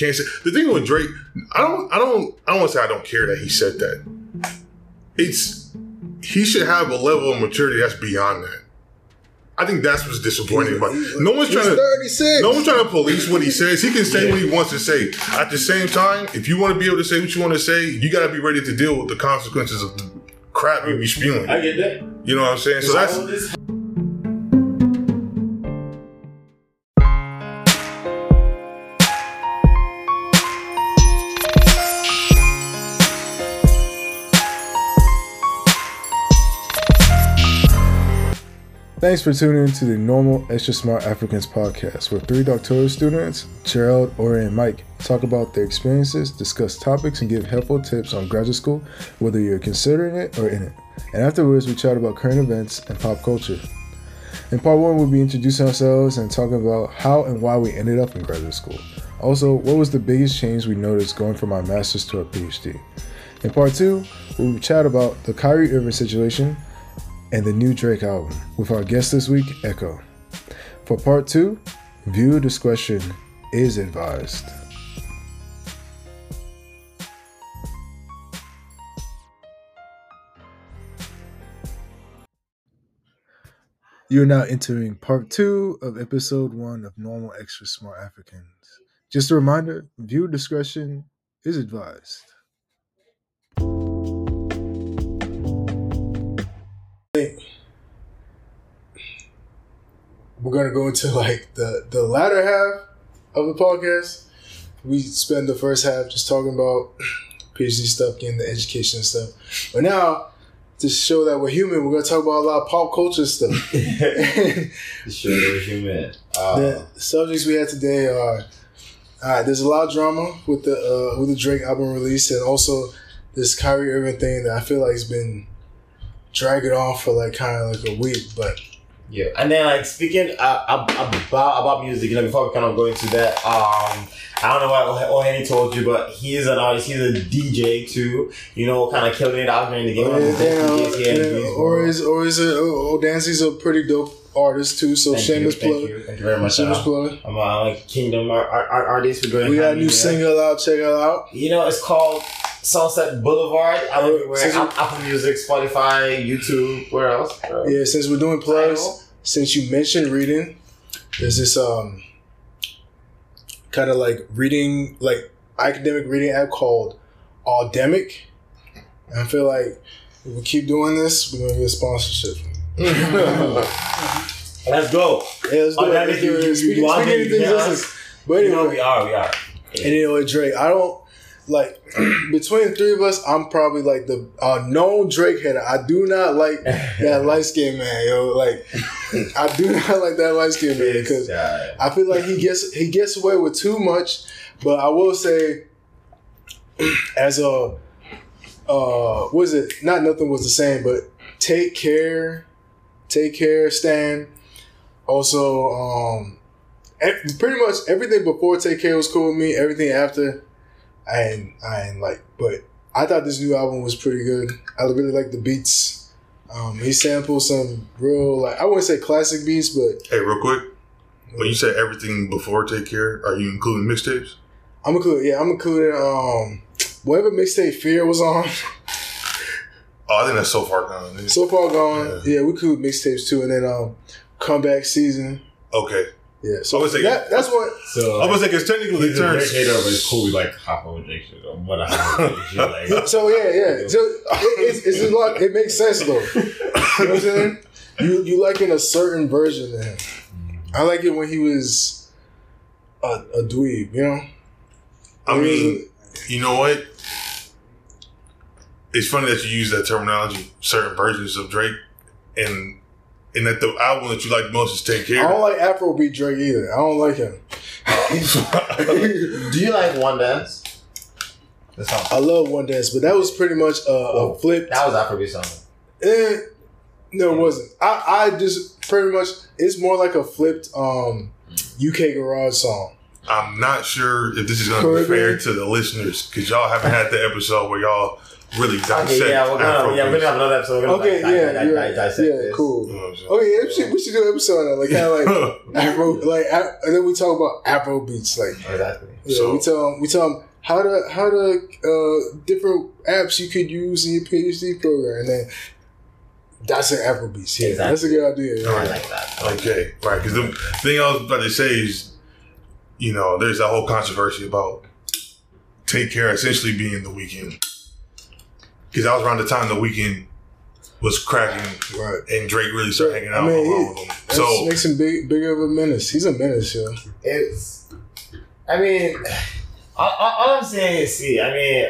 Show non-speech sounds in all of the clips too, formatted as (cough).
can't say the thing with Drake. I don't. I don't. I don't want to say I don't care that he said that. It's he should have a level of maturity that's beyond that. I think that's what's disappointing. But no one's trying to. 36. No one's trying to police what he says. He can say what he wants to say. At the same time, if you want to be able to say what you want to say, you got to be ready to deal with the consequences of the crap you be spewing. I get that. You know what I'm saying? So that's Thanks for tuning in to the Normal Extra Smart Africans podcast, where three doctoral students, Gerald, Ori, and Mike, talk about their experiences, discuss topics, and give helpful tips on graduate school, whether you're considering it or in it. And afterwards, we chat about current events and pop culture. In part one, we'll be introducing ourselves and talking about how and why we ended up in graduate school. Also, what was the biggest change we noticed going from our master's to our PhD? In part two, we'll chat about the Kyrie Irving situation, and the new Drake album with our guest this week, Echo. For part two, viewer discretion is advised. You're now entering part two of episode one of Normal Extra Smart Africans. Just a reminder viewer discretion is advised. We're gonna go into like the the latter half of the podcast. We spend the first half just talking about (clears throat) PhD stuff, getting the education and stuff. But now to show that we're human, we're gonna talk about a lot of pop culture stuff. (laughs) to show that we're human. Uh, the subjects we had today are all right. There's a lot of drama with the uh, with the Drake album release, and also this Kyrie Irving thing that I feel like has been dragging on for like kind of like a week. But Yeah, and then like speaking uh, ab- about about music, you know, before we kind of go into that, um, I don't know what Ohenny told you, but he's an artist. He's a DJ too. You know, kind of killing it out here in the game. One of the best DJs here in or is or is it oh, Dancy's a pretty dope artist too. So Thank shameless you, thank plug. you, thank you very much. Shameless uh, plug. I'm a like Kingdom art, art, art artist. We're going. We got a new single out. Check it out. You know, it's called Sunset Boulevard. I'm everywhere. You- Apple Music, Spotify, YouTube. Where else? Yeah, since we're doing plugs, since you mentioned reading, there's this um kind of like reading like academic reading app called Audemic. And I feel like if we keep doing this, we're gonna get a sponsorship. (laughs) Let's go. Yeah, let's do it. Audemic, Let's do you- it. you- you Speaking, speaking it, of things, yeah. listen. But You anyway, know we are. We are. And you know Drake, I don't like between the three of us, I'm probably like the uh, known Drake hater. I do not like (laughs) that light skinned man, yo. Like I do (laughs) not like that light skinned man because I feel like he gets he gets away with too much. But I will say, (clears throat) as a uh, was it not nothing was the same, but take care, take care, Stan. Also, um, pretty much everything before Take Care was cool with me. Everything after, I I ain't like. But I thought this new album was pretty good. I really like the beats. Um, he sampled some real like I wouldn't say classic beats, but hey, real quick. When you say everything before take care, are you including mixtapes? I'm including. Yeah, I'm including. Um, whatever mixtape Fear was on. Oh, I think that's so far gone. dude. so far gone. Yeah, we could mixtapes too, and then um, comeback season. okay. Yeah, so I so would say- that, that's what. So I was like, it's technically he's turned. Drake hater, but it's cool. We like hop over Drake shit. or What I have like. So yeah, yeah. So it, it's, it's a lot. It makes sense though. You know what I'm saying? You you like in a certain version of him. I like it when he was a, a dweeb. You know. I mean, you know what? It's funny that you use that terminology, certain versions of Drake, and and that the album that you like the most is Take Care. I don't like Afrobeat Drake either. I don't like him. (laughs) Do you like One Dance? The song. I love One Dance, but that was pretty much a, a flip. That was Afrobeat song. Eh, no, it wasn't. I, I just pretty much it's more like a flipped um UK garage song. I'm not sure if this is going to be fair to the listeners because y'all haven't had the episode where y'all really dissect. Okay, yeah, we're gonna, yeah, we're gonna have another episode. We're gonna Okay, like, yeah, di- di- yeah, di- dissect yeah, this. cool. You know what I'm? Okay, yeah, we should, we should do an episode on that, like kind of like (laughs) Afro, like and then we talk about Afro beats, like Exactly. yeah, So- we tell them, we tell them how to how to uh, different apps you could use in your PhD program, and then that's an Afro beats. Yeah, Exactly. that's a good idea. I like that. Okay, right. Because the thing I was about to say is, you know, there's that whole controversy about Take Care essentially being the Weeknd. Because that was around the time the Weeknd was cracking Right. and Drake really started hanging out I mean, along he- with them. That So, makes him big, bigger of a menace. He's a menace, yo. It's. I mean, all, all all I'm saying is, see, I mean,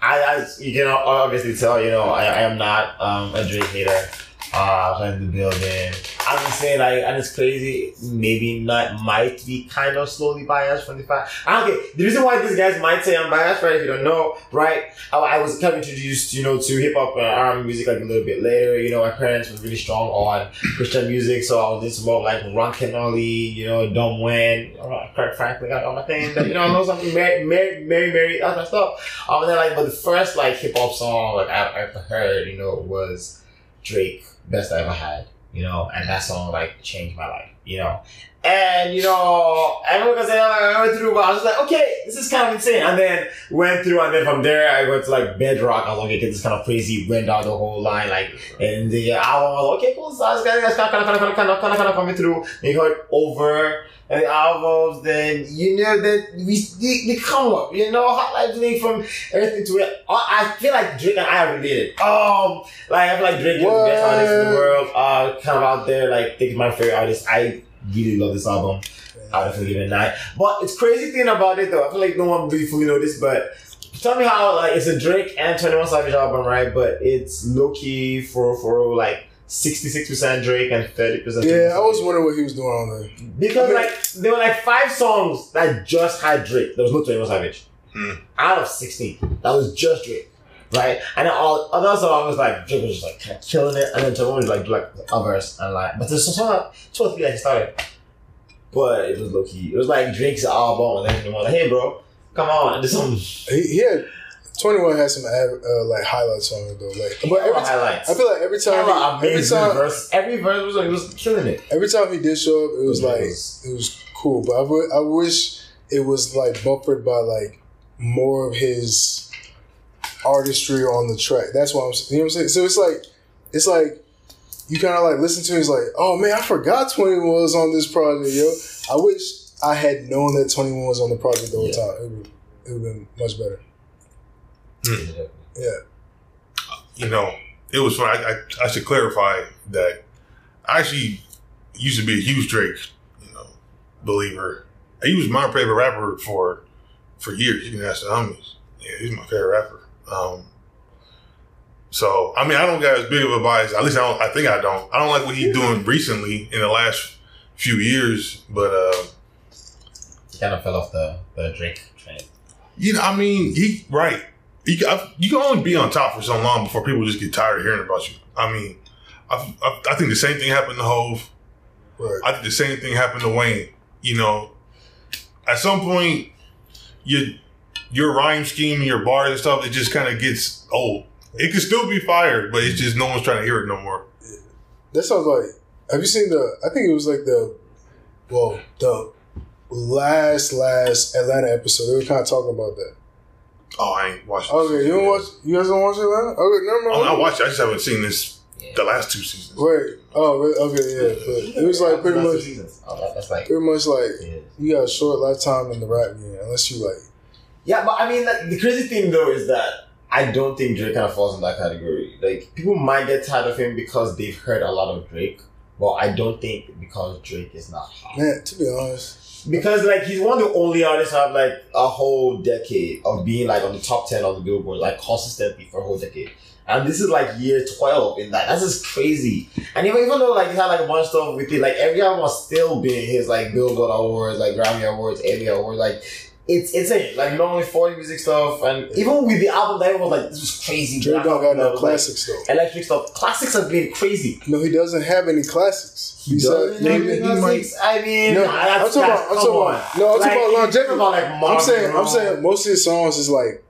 I, I you can obviously tell, you know, I, I am not um, a Drake hater. Uh, in the building. I'm just saying, like, and it's crazy. Maybe not might be kind of slowly biased from the fact. I don't get the reason why these guys might say I'm biased, right? If you don't know, right? I, I was kind of introduced, you know, to hip hop and R&B music like a little bit later. You know, my parents were really strong on Christian music, so I was into more like Ron Ollie, you know, Dumb Wen, Kirk Franklin, got all my things. You know, I know something, Mary, Mary, Mary, Mary, that's my stuff. Um, and then like, but the first like hip hop song like I ever heard, you know, was Drake, Best I Ever Had. You know, and that song like changed my life. You know, and you know, everyone can say, oh, I went through, but I was like, okay, this is kind of insane. And then went through, and then from there, I went to like Bedrock. I was like, okay, this is kind of crazy. Went down the whole line, like, and the album, I was like, okay, cool. So this guy, kind of, kind of, kind of, kind of, kind of, kind of coming through. And you heard over and the albums, then you know that we the, the come up, you know, Hotline Bling from everything to it. I I feel like Drake and I are related. Um, like I feel like Drake is the best artist in the world. Uh, kind of out there, like think my favorite artist. I really love this album. I would definitely give it a nine. But it's crazy thing about it though. I feel like no one really fully know this, but tell me how like it's a Drake and Twenty One Savage album, right? But it's low key for for like. 66% Drake and 30% Yeah, I was wondering what he was doing on there. because like there were like five songs that just had Drake. There was no Twenty One Savage. Hmm. Out of sixteen, that was just Drake, right? And then all other songs was like Drake was just like kind of killing it, and then One was like like a verse and like, but there's some song two or three that he started, but it was low key. It was like Drake's album, and then like, hey bro, come on, and there's some He, he had twenty one had some ad, uh, like highlights on it though. Like, but every time, highlights. I feel like every time, he, every time, verse. Every verse was like, was killing it. every time he did show up, it was like it was cool. But I would- I wish it was like buffered by like more of his artistry on the track. That's why I'm. You know what I'm saying? So it's like it's like you kind of like listen to. it, It's like, oh man, I forgot Twenty One was on this project, yo. I wish I had known that Twenty One was on the project the whole Yeah. time. It would it would been much better. Hmm. Yeah. Uh, you know, it was fun. I, I, I should clarify that I actually used to be a huge Drake, you know, believer. He was my favorite rapper for for years. You can ask the homies. Yeah, he's my favorite rapper. Um, so I mean, I don't got as big of a bias. At least I don't. I think I don't. I don't like what he's doing recently in the last few years. But uh, He kind of fell off the the Drake train. you know, I mean, he right. You can, you can only be on top for so long before people just get tired of hearing about you. I mean, I, I, I think the same thing happened to Hov. Right. I think the same thing happened to Wayne. You know, at some point, your your rhyme scheme and your bars and stuff, it just kind of gets old. It can still be fired, but it's just no one's trying to hear it no more. That sounds like. Have you seen the? I think it was like the, well, the last last Atlanta episode. They were kind of talking about that. Oh, I ain't watching. Okay, you don't watch? You guys don't watch Atlanta? Okay, never Oh, mind. I watch it. I just haven't seen this the last two seasons. Wait. Oh, okay, yeah. But it was like pretty much. Oh, that's like pretty much like yeah. you got a short lifetime in the rap game, unless you like. Yeah, but I mean, like, the crazy thing though is that I don't think Drake kind of falls in that category. Like, people might get tired of him because they've heard a lot of Drake, but I don't think because Drake is not hot. Man, to be honest, Because like he's one of the only artists have like a whole decade of being like on the top ten on the Billboard, like consistently for a whole decade. And this is like year twelve in that. That's just crazy. And even even though like he had like a bunch of stuff with it, like every album was still being his like Billboard awards, like Grammy awards, Emmy awards, like it's insane. Like not only for music stuff, and even with the album that was like this was crazy. Drake don't got no classics though. Like, electric stuff. Classics have been crazy. No, he doesn't have any classics. He doesn't have any classics. I mean, No, nah, I'm talking that's, about. I'm talking about. No, I'm Like, talking about longevity. about, like, I'm saying. I'm saying most of his songs is like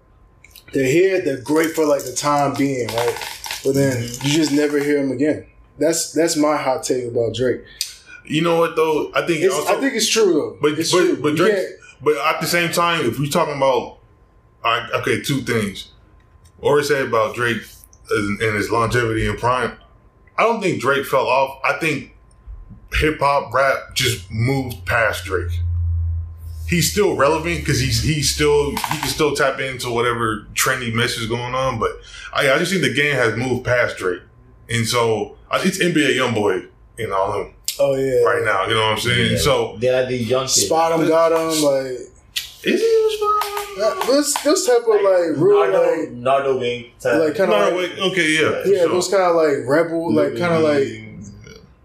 they're here, they're great for like the time being, right? But then Mm-hmm. you just never hear them again. That's that's my hot take about Drake. You know what though? I think It's, also, I think it's true though. But it's but true. but Drake, can't- but at the same time, if we're talking about, I, okay, two things. Or said about Drake and and his longevity in prime. I don't think Drake fell off. I think hip hop rap just moved past Drake. He's still relevant because he's he's still he can still tap into whatever trendy mess is going on. But I, I just think the game has moved past Drake, and so it's NBA YoungBoy in all them Oh yeah. right now. You know what I'm saying? Yeah. So They're like the young kids. Spot him, got him, like is he responsible? that- those those type of like real Nardo, like Nardo Wick. type. like kind of like okay, yeah, for yeah, sure. those kind of like rebel, like kind of like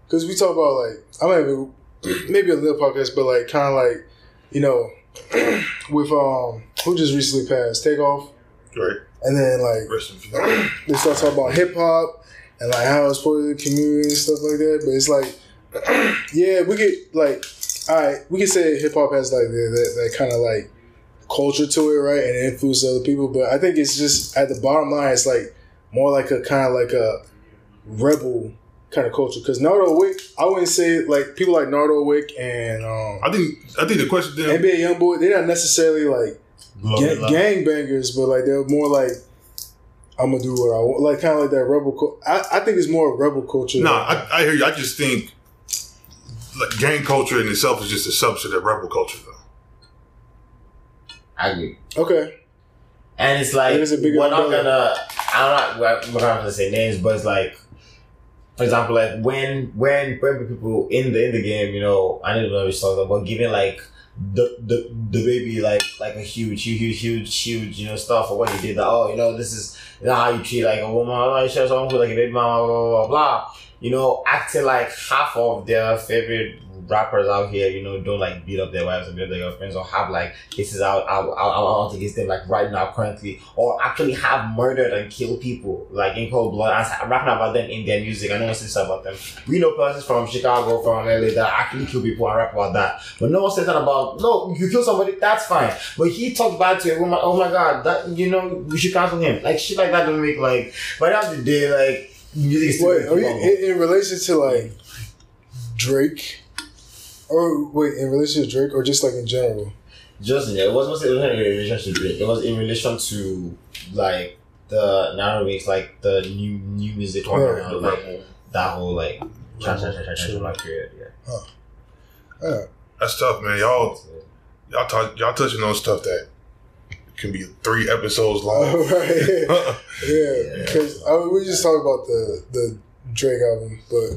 because we talk about like I might have maybe a little podcast, but like kind of like you know (clears throat) with um who just recently passed Takeoff, right. and then like Rest in peace. they start talking about hip hop and like how it's part of the community and stuff like that. But it's like (clears throat) yeah, we get like all right, we can say hip hop has like that that, that kind of like culture to it, right, and it influences other people. But I think it's just at the bottom line, it's like more like a kind of like a rebel kind of culture. Because Nardo Wick, I wouldn't say like people like Nardo Wick and um, I think I think the question then NBA YoungBoy, they're not necessarily like Blow ga- gang bangers, but like they're more like I'm gonna do what I want, like kind of like that rebel. Cu- I, I think it's more rebel culture. No, I, I hear you. I just think like gang culture in itself is just a subset of rebel culture, though. I agree. okay, And it's like It is a bigger we're not umbrella. gonna. I'm not. We're, we're not gonna say names, but it's like, for example, like when when when people in the in the game, you know, I didn't know we saw them, but giving like the the the baby like like a huge huge huge huge huge you know stuff for what he did. That oh you know this is you know how you treat like a woman. Oh, you show someone like a baby mama blah blah blah. You know, acting like half of their favorite rappers out here, you know, don't like beat up their wives and beat up their girlfriends or have like is out out out out against them like right now currently or actually have murdered and killed people like in cold blood and rapping about them in their music. I know what's this about them. We know persons from Chicago, from LA that actually kill people and rap about that. But no one says that about no, you kill somebody, that's fine. But he talked bad to a woman, oh my god, that you know, we should cancel him. Like shit like that don't make like by the end of the day, like music is still wait, in, in relation to like Drake, or wait, in relation to Drake, or just like in general? Just yeah, it wasn't it wasn't in relation to Drake. It was in relation to like the narrow mix, like the new new music coming Right. around, like that whole like period. Yeah. Yeah. That's tough, man. Y'all y'all talk, y'all touching on stuff that can be three episodes Oh, long. (laughs) right. (laughs) yeah, because I mean, we just talked about the the Drake album, but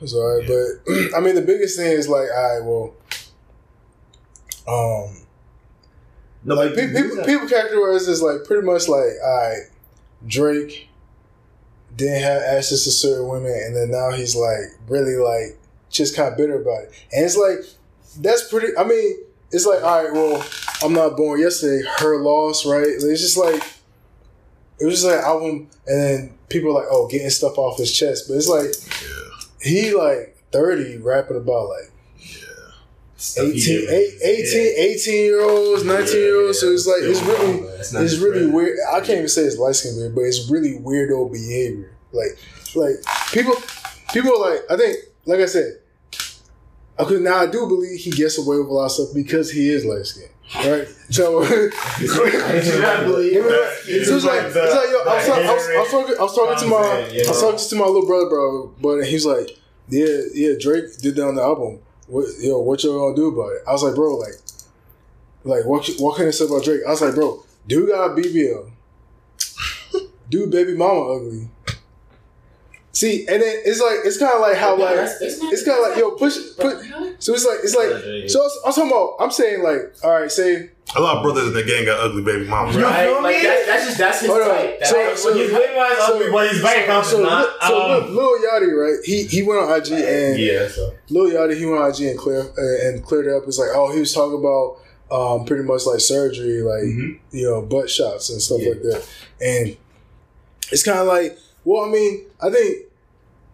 it's alright. But (clears throat) I mean, the biggest thing is like, all right, well, um, No, like but pe- people people characterize this like pretty much like, all right, Drake didn't have access to certain women, and then now he's like really like just kind of bitter about it, and it's like that's pretty. I mean, it's like all right, well, I'm not born yesterday. Her loss, right? It's just like it was just like an album, and then people are like, oh, getting stuff off his chest, but it's like he like 30 rapping about like 18, eight- 18, 18 year olds, 19 year olds. So it's like, it's really, it's really weird. I can't even say it's light skin weird, but it's really weirdo behavior. Like, like people, people are like, I think, like I said, okay, now I do believe he gets away with a lot of stuff because he is light skinned. Right? So, (laughs) (laughs) it's like, it's like, yo, I was, talking, I was, I was talking, I was talking to my, I was talking to my little brother, bro, but he's like, yeah, yeah, Drake did that on the album. What, yo, what y'all gonna do about it? I was like, bro, like, like what, what can I say about Drake? I was like, bro, dude got BBL. (laughs) Dude, baby mama ugly. See, and then it's like it's kind of like how like it's kind of like yo push put. So it's like it's like so I was, I was talking about. I'm saying like all right, say A lot of brothers in the gang got ugly baby mamas. You Right? feel Right? Like that, that's just that's his Hold type. That, So- like, so- his baby mom is ugly, but his bank account so, not. Lil- so um, Lil, Lil Yachty, right? He he went on IG and yeah, so Lil Yachty, he went on IG and clear uh, and cleared it up. It's like, oh, he was talking about um, pretty much like surgery, like you know, butt shots and stuff Yeah. like that. And it's kind of like, well, I mean, I think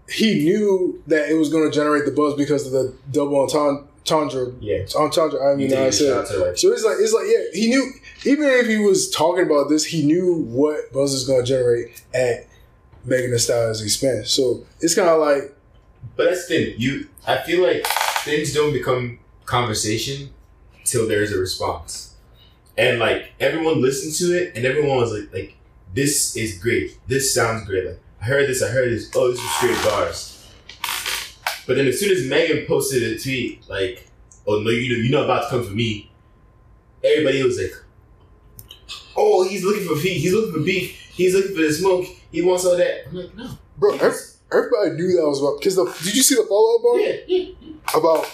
he knew that it was going to generate the buzz because of the double entendre. Yeah. Entendre. I mean, I said. So it's like it's like yeah, he knew even if he was talking about this, he knew what buzz is going to generate at Megan Thee Stallion's expense. So it's kind of like. But that's the thing. You, I feel like things don't become conversation till there's a response, and like everyone listened to it, and everyone was like, like this is great. This sounds great. Like I heard this. I heard this. Oh, this is straight bars. But then as soon as Megan posted a tweet like, "Oh no, you know, you're not about to come for me," everybody was like, "Oh, he's looking for beef. He's looking for beef. He's looking for the smoke. He wants all that." I'm like, "No, bro." Everybody knew that was about because the did you see the follow up bar? Yeah, yeah. About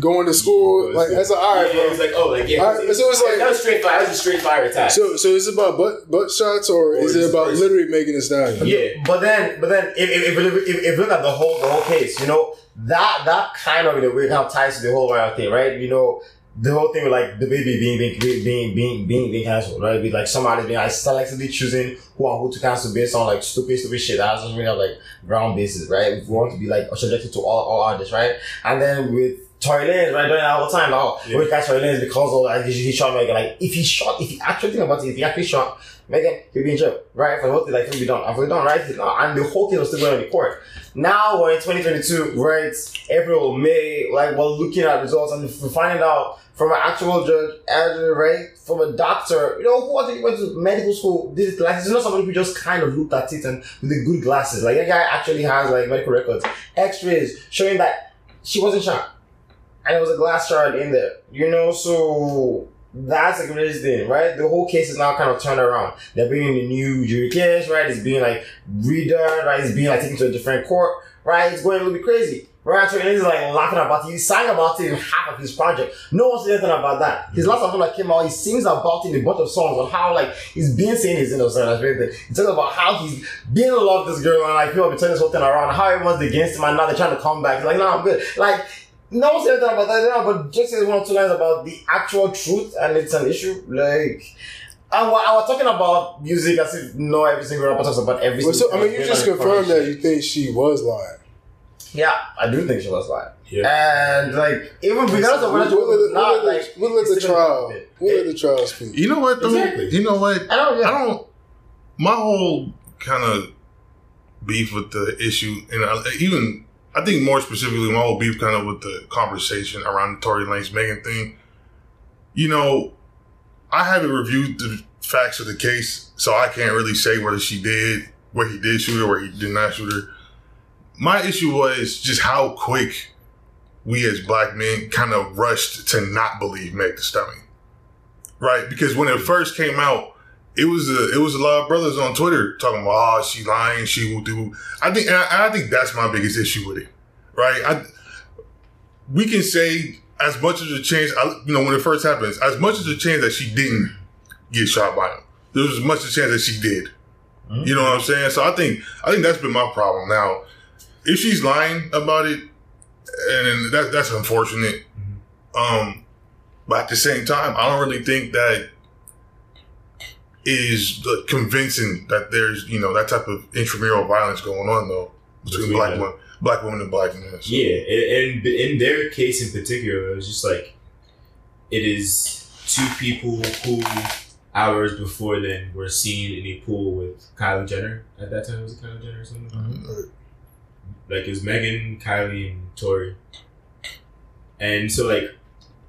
going to school, like it's- that's like, all right, bro. It was like, oh, like yeah. Right, so it's like- that was straight fire. That was a straight fire attack. So, so is it about butt butt shots or, is it is it about literally making a stallion? Yeah, but then, but then, if if, if, if, if you look at the whole the whole case, you know that that kind of in a way kind of ties to the whole round thing, right? You know the whole thing with like the baby being being being being being being cancelled, right? With like somebody being like selectively choosing who and who to cancel based on like stupid stupid shit that doesn't really have like ground basis, right? If we want to be like subjected to all all artists, right? And then with Tory Lanez, right, doing that all the time, like, oh, Yeah. we catch Tory Lanez because of like he, shot Megan. Like if he shot, if he actually think about it, if he actually shot Megan, he'd be in jail, right? For the whole thing, like, he'll be done. For done, right? And the whole thing was still going on in court. Now we're in 2022, right? April, May, like, we're looking at results and we're finding out from an actual judge, right? From a doctor, you know, who actually went to medical school, did it like, it's not somebody who just kind of looked at it and with the good glasses. Like, that guy actually has, like, medical records, x-rays showing that she wasn't shot. And there was a glass shard in there, you know, so that's the greatest thing, right? The whole case is now kind of turned around. They're bringing the new jury case, right? It's being like redone, right? It's being like taken to a different court, right? It's going a little bit crazy. Right, so he's like laughing about it. He's sang about it in half of his project. No one said anything about that. His last album that came out, he sings about it in a bunch of songs on how like he's been saying his innocent and everything. He talks about how he's been in love with this girl and like people have been turning this whole thing around, how everyone's against him and now they're trying to come back. He's like, no, I'm good. Like no one said anything about that, no, but just says one or two lines about the actual truth and it's an issue. Like and we're, and we're talking about music as if no every single rapper talks about every Well, so, I mean, you just confirmed that you think she was lying. Yeah, I do think she was lying. Yeah. And like even regardless of We'll, whether we'll let the, not we'll let like the, we'll let the trial. gonna- We'll let the trial speak. You know what though? Exactly. You know what? I don't. Yeah. I don't. My whole kind of beef with the issue, and I, even I think more specifically, my whole beef kind of with the conversation around the Tory Lanez Megan thing. You know, I haven't reviewed the facts of the case, so I can't really say whether she did, where he did shoot her, where he did not shoot her. My issue was just how quick we as black men kind of rushed to not believe Meg Thee Stallion, right? Because when it first came out, it was a it was a lot of brothers on Twitter talking about oh she lying she will do I think and I, I think that's my biggest issue with it right? I we can say as much as a chance I, you know when it first happens as much as a chance that she didn't get shot by him there was as much a chance that she did. You know what I'm saying? So I think I think that's been my problem. Now if she's lying about it and that that's unfortunate. Um but at the same time I don't really think that is convincing that there's you know that type of intramural violence going on though between Between black women, black women and black men. So, Yeah, and, and in their case in particular, it was just like it is two people who hours before then were seen in a pool with Kylie Jenner. At that time, it was it Kylie Jenner or something? Mhm. Like it was Megan, Kylie, and Tory. And so like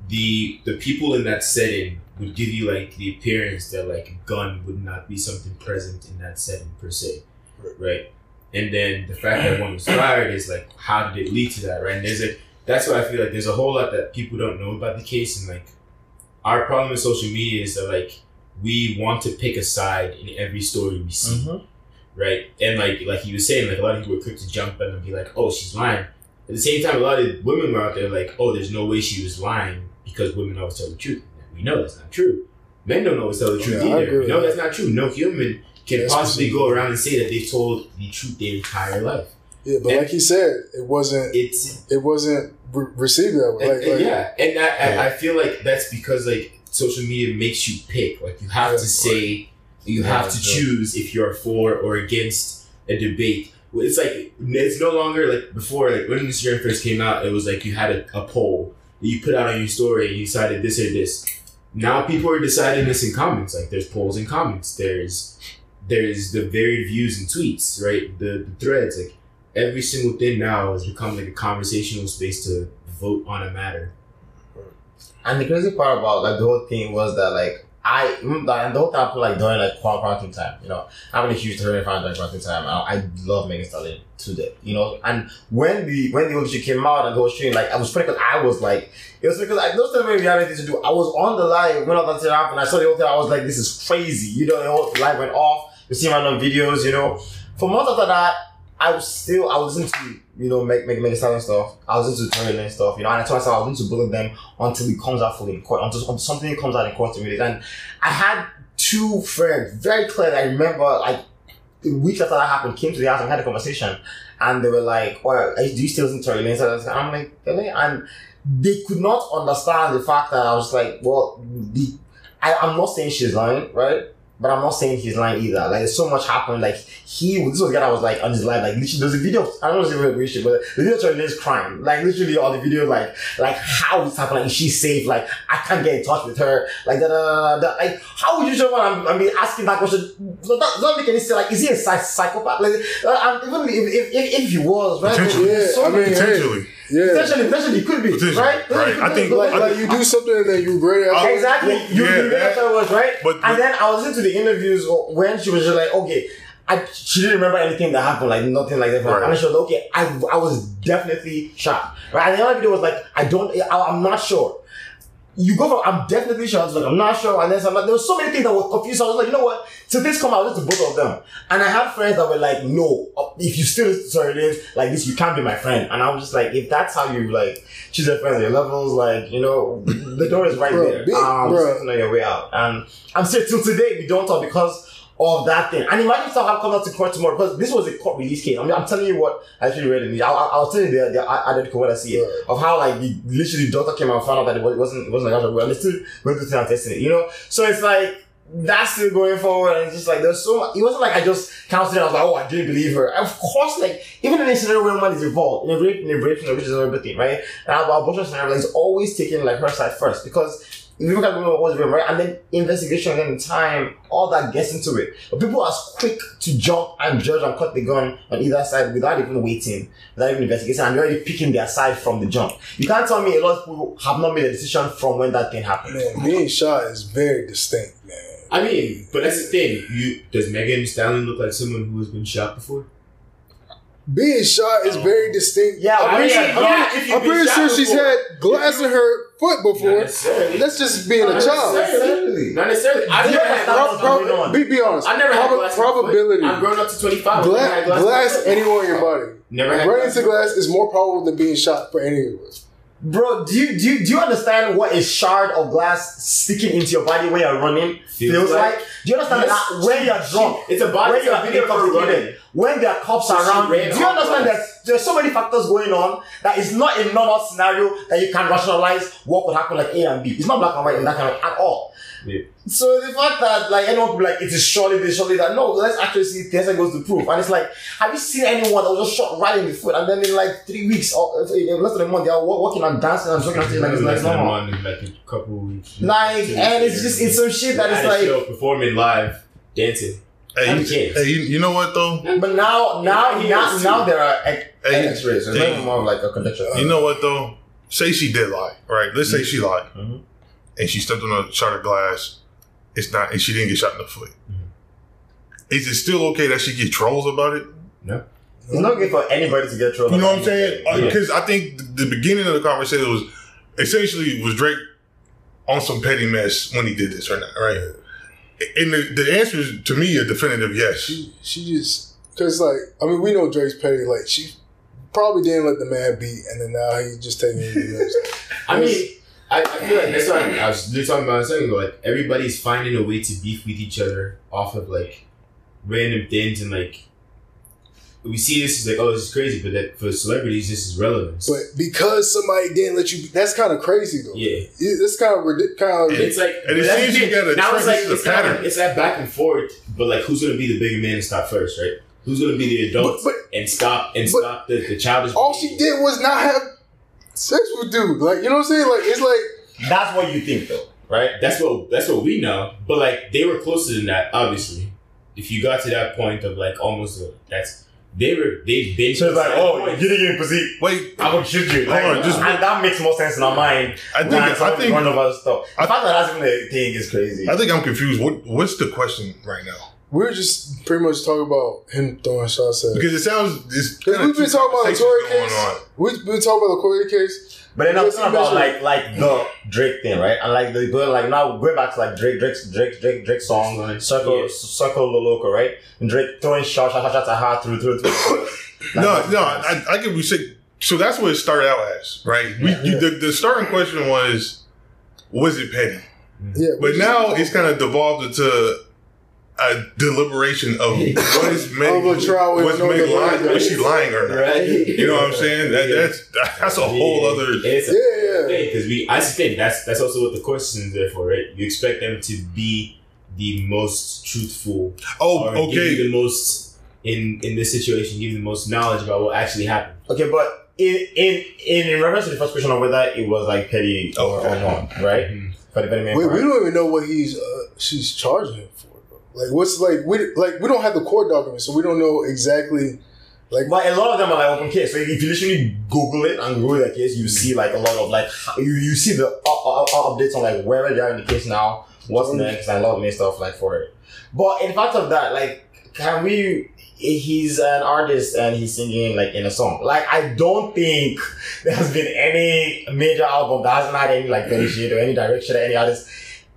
the the people in that setting would give you like the appearance that like a gun would not be something present in that setting per se. Right. And then the fact that one was fired is like how did it lead to that, right? And there's a that's why I feel like there's a whole lot that people don't know about the case and like our problem with social media is that like we want to pick a side in every story we see Mhm. right? And like like he was saying, like a lot of people were quick to jump in and be like, "Oh, she's lying." At the same time, a lot of women were out there like, "Oh, there's no way she was lying because women always tell the truth." We know that's not true. Men don't always tell the truth Yeah, either. agree We know with that's not true. No human can That's possibly go around and say that they've told the truth their entire life. Yeah, but And- like he said, it wasn't. It's It wasn't re- received that way. and- Like, and like, yeah, and I, Yeah. I, I feel like that's because like social media makes you pick. Like you have Yeah. to say, you Yeah, have to sure. choose if you're for or against a debate. it's like it's no longer like before. Like when Instagram first came out, it was like you had a, a poll that you put out on your story. and You decided this or this. Now people are deciding this in comments. Like there's polls in comments. There's there's the varied views and tweets. Right. The, the threads. Like every single thing now has become like a conversational space to vote on a matter. And the crazy part about like the whole thing was that like I and the whole time I feel like during like quarantine time, you know, I'm a huge Terrain fan during quarantine time. I, I love Megan Stallion to the you know. And when the when the OG came out and the whole stream, like I was funny because I was like, it was because I times when we had anything to do. I was on the live when all that shit happened. I saw the whole thing. I was like, this is crazy. You know, the whole live went off. You see random videos. You know, for months after that, I was still I was into you know make make Megan Stallion stuff. I was into Lane stuff. You know, and I told myself I was into bullet them until it comes out fully in court, until, until something comes out in court to me. And I had two friends very clearly. I remember like the week after that happened, came to the house and had a conversation, and they were like, "Well, do you still listen to Tory Lane?" And I'm like, really? and they could not understand the fact that I was like, well, the I, I'm not saying she's lying, right? But I'm not saying he's lying either. Like, so much happened. Like, he, was this was the guy that was like on his life. like, literally, there's a video, of, I don't know if it's real shit, but the video of Tory Lanez crying. Like, literally, all the video, like, like, how it's happening, like, she's safe, like, I can't get in touch with her, like, da, da, da, da, like, how would you show I'm, I mean, asking that question? Does that doesn't make any sense. Like, is he a psych- psychopath? Like, uh, and even if, if, if, if he was, right? Potentially. there's so I mean, Potentially. Yeah. Potentially, potentially, it could be, Potentially, right? right. I think- Like, I like you do something and then you regret it. Exactly. Well, you yeah, you that- that's what it was, right? but- and then I was into the interviews when she was just like, okay, I she didn't remember anything that happened, like nothing like that. Right. And she was like, okay, I I was definitely shocked. Right. And the other video was like, I don't I, I'm not sure. You go from I'm definitely sure. I was like, I'm not sure. And then some, there was so many things that were confused. So I was like, you know what? So this come out, to both of them. And I had friends that were like, no, uh, if you still to like this, you can't be my friend. And I was just like, if that's how you like choose your friends, your levels, like, you know, the door is right Bro, there. big- um, bro. know your way out. And I'm still till today we don't talk because of that thing. And imagine stuff have come out to court tomorrow because this was a court release case. I mean, I'm telling you what I actually read in the. I'll, I'll tell you the the article when I see it of how like the literally the doctor came out and found out that it wasn't it wasn't like well, they still went through and testing it. You know, so it's like. That's still going forward, and it's just like there's so much. It wasn't like I just counted. And I was like, oh, I didn't believe her. Of course, like even in a scenario where one is involved in a rape, in a rape, in a which is everything, right? And about abortion scenario, it's always taking like her side first because if you look at women was rape, right, and then investigation, and then time, all that gets into it. But people are quick to jump and judge and cut the gun on either side without even waiting, without even investigating, and they're already picking their side from the jump. You can't tell me a lot of people have not made a decision from when that thing happened. Man, being shot is very distinct, man. I mean, but that's the thing. You does Megan Stallion look like someone who has been shot before? Being shot is very distinct. Yeah, I'm pretty, mean, sure, yeah, I'm if you've pretty sure she's before. had glass in her foot before. Not necessarily. That's just being a child. necessarily. Not necessarily. I've never had that's glass. what in my going foot. on. Be, be honest. I've never had glass. in my probability. I've grown up to 25. I've never had Glass, glass anywhere in your body. Never had Running glass. into glass is more probable than being shot for any of us. Bro, do you, do you do you understand what a shard of glass sticking into your body when you're running feels, Feels like? like? Do you understand Yes. that when you're drunk? It's a body. when you're video her running. when there are cops So around, do you understand that there's so many factors going on that it's not a normal scenario that you can rationalize what could happen like A and B. It's not black and white in that kind of at all. Yeah. So the fact that like anyone could be like it is surely this, surely that no, let's actually see Tesla goes to proof. And it's like, have you seen anyone that was just shot right in the foot and then in like three weeks or uh, in less than a month they are wa- walking and dancing and talking and like it's like a normal. month, like a couple weeks. Like and it's just it's some shit that At is a like show, performing live, dancing. Hey, you, hey, you, you know what though? But now, now, Yeah, now, he now there are X- Hey, X-rays. It's hey. not more like a conduction. You know what though? Say she did lie, right? Let's say she lied, Mhm. And she stepped on a shard of glass. It's not, and she didn't get shot in the foot. Mm-hmm. Is it still okay that she get trolls about it? No. It's not good for anybody to get trolled. You know what I'm saying? anything. Uh, because I think the, the beginning of the conversation was essentially was Drake on some petty mess when he did this or not, right? And the, the answer is to me a definitive yes. She she just because like I mean we know Drake's petty. Like she probably didn't let the man beat, and then now he just taking it to the next. (laughs) I mean, I, I feel like that's what I, I was literally talking about a second ago. Like everybody's finding a way to beef with each other off of like random things, and like we see this as like, oh, this is crazy, but that for celebrities, this is relevant. But because somebody didn't let you, that's kind of crazy though. yeah, It- It's kind of ridiculous. Kind and of it's like And it seems you got a now it's like this is a kind pattern. of, it's that back and forth, but like who's gonna be the bigger man and stop first, right? Who's gonna be the adult But- and stop and but- stop the, the childish? All she did was not have sex with dude. Like you know what I'm saying? Like it's like That's what you think, though, right? That's what that's what we know. But like they were closer than that, obviously. If you got to that point of like almost uh, that's they were they've been So it's like, oh, point. you didn't give me pussy. Wait, I'm gonna shoot you. Like, Hold on, just- and that makes more sense in our mind. I think than I some think run over stuff. The I- fact that that's even a thing is crazy. I think I'm confused. What what's the question right now? We were just pretty much talking about him throwing shots at. Because it sounds it's Because we've been talking about the conversations Tory case. on. We've been talking about the Corey case. But then I'm talking about like like the Drake thing, right? And like the going like now going back to like Drake Drake's Drake Drake Drake song Circo Yeah. Circo the Loco, right? And Drake throwing shots shots shots at her through through through. (coughs) No, no, I, I get what you say. So that's what it started out as, right? We, you, the, the starting question was, was it petty? Yeah, But now it's kind of devolved into a deliberation of (laughs) what is Meg, Of a trial with no Meg lying, deliberation. was she lying or not? Right. You know what I'm saying? That, that's that's a whole other. It's a Yeah, yeah. because we I think that's that's also what the question is there for, right? You expect them to be the most truthful Oh, or give you okay. the most in in this situation, give you the most knowledge about what actually happened. Okay, but in in in, in reference to the first question of whether it was like petty or, or not, right? Mhm. For the man, We, we don't even know what he's uh, she's charging him for. Like what's like we like we don't have the court documents, so we don't know exactly. Like But a lot of them are like open case. So if you literally Google it and Google the case, you see like a lot of like you, you see the uh, uh, updates on like where they are in the case now, what's next, and a lot of stuff like for it. But in fact of that, like, can we? He's an artist and he's singing like in a song. Like I don't think there's been any major album that hasn't had any like shit or any direction or any artist.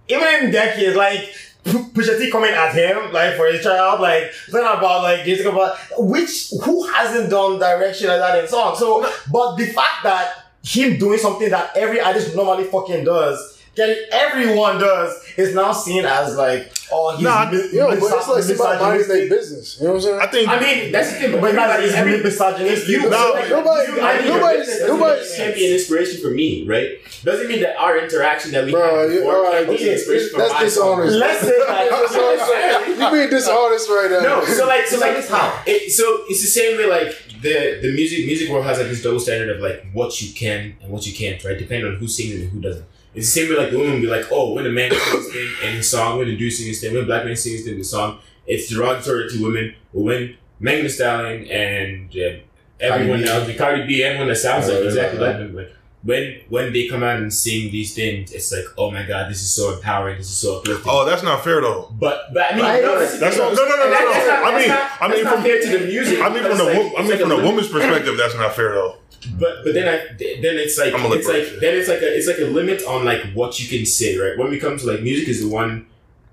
Even in decades, like (laughs) Pusha T coming at him like for his child, like talking about like just about which who hasn't done direction like that in song. So, but the fact that him doing something that every artist normally fucking does, that everyone does, is now seen as like oh he's Nah, mi- yo, but it's like somebody minding their misogynistic. business. You know what I'm saying? I think. I mean, that's the thing. But not that he's every- really misogynistic. you, No, like, nobody- you- I mean, nobody's- nobody's- mean can't be an inspiration for me, right? Doesn't mean that our interaction that we Bro, have you, before all right, can't be an inspiration for that's my dishonest. Let's say (laughs) (laughs) you like being dishonest right now. No, so like, so like, It's how? It, so it's the same way. Like the the music music world has like this double standard of like what you can and what you can't, right? Depending on who sings it and who doesn't. It's the same way. Like the women will be like, oh, when a man sings this thing in his song, when the dude sings this thing, when a black man sings this thing the song, it's derogatory to women. But when Megan Thee Stallion and uh, everyone Cardi else, the Cardi B, everyone that sounds like exactly like them, like when when they come out and sing these things, it's like, oh my god, this is so empowering, this is so uplifting. oh, that's not fair though. But but I mean, Right. no, that's, That's not- no, no, no, and that- no, that's not- I mean- not- I mean from- fair to the music. I mean, from the like- I mean, like from a the woman's perspective, that's not fair though. But but then I then it's like I'm a it's liberal. like then it's like a it's like a limit on like what you can say, right? When we come to like music is the one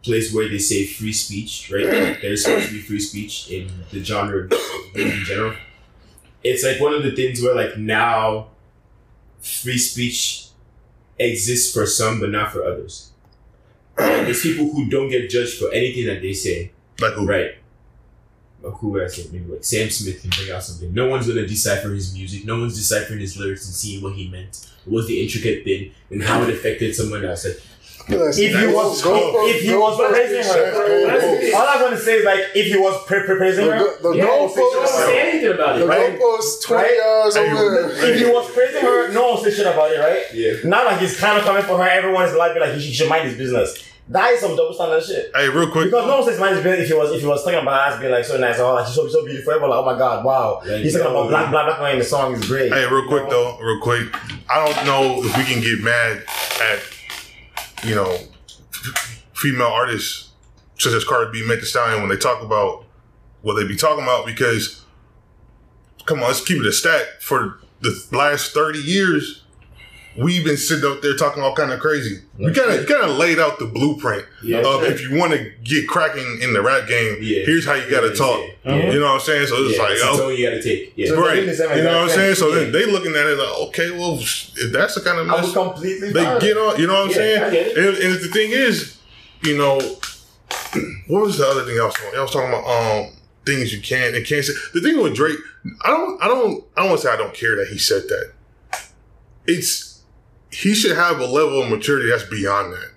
place where they say free speech, right? There's supposed to be free speech in the genre in general. It's like one of the things where like now free speech exists for some but not for others. And there's people who don't get judged for anything that they say. Like who? Right. Like who would I? Maybe like Sam Smith can bring out something. No one's gonna decipher his music. No one's deciphering his lyrics and seeing what he meant. What was the intricate thing and how it affected someone else. Like, If he was if he was praising her, all I'm gonna say is like if he was pra- pra- praising her, The, the yeah, no goalpost, one don't say say anything about the it, right? goalpost, twenty Right? yards Hey, over if he was praising her, no one say shit about it, right? Yeah. Now like he's kind of coming for her, everyone's like be like he he should mind his business. That is some double standard shit. Hey, real quick. Because no one says mind his business if he was if he was talking about us being like so nice, oh like she's so so beautiful, everyone like oh my god, wow. Like, he's talking yo. about black black black man in the song is great. Hey, real quick though, real quick. I don't know if we can get mad at, you know, female artists such as Cardi B, Meg Thee Stallion when they talk about what they be talking about because, come on, let's keep it a stat. For the last thirty years, we've been sitting up there talking all kind of crazy. We kind of kind of laid out the blueprint Yeah. of if you want to get cracking in the rap game, Yeah. here's how you got to talk. Yeah. You know what I'm saying? So it's Yeah, like, it's oh, tone you gotta take. Yeah. So- Right. doing the same You know what I'm saying? So then they looking at it like, okay, well, if that's the kind of I was mess completely they fine. get on, you know what I'm Yeah, saying? I. And, and the thing is, you know, (clears throat) what was the other thing I was talking? I was talking about um things you can and can't say. The thing with Drake, I don't, I don't, I don't want to say I don't care that he said that. It's he should have a level of maturity that's beyond that.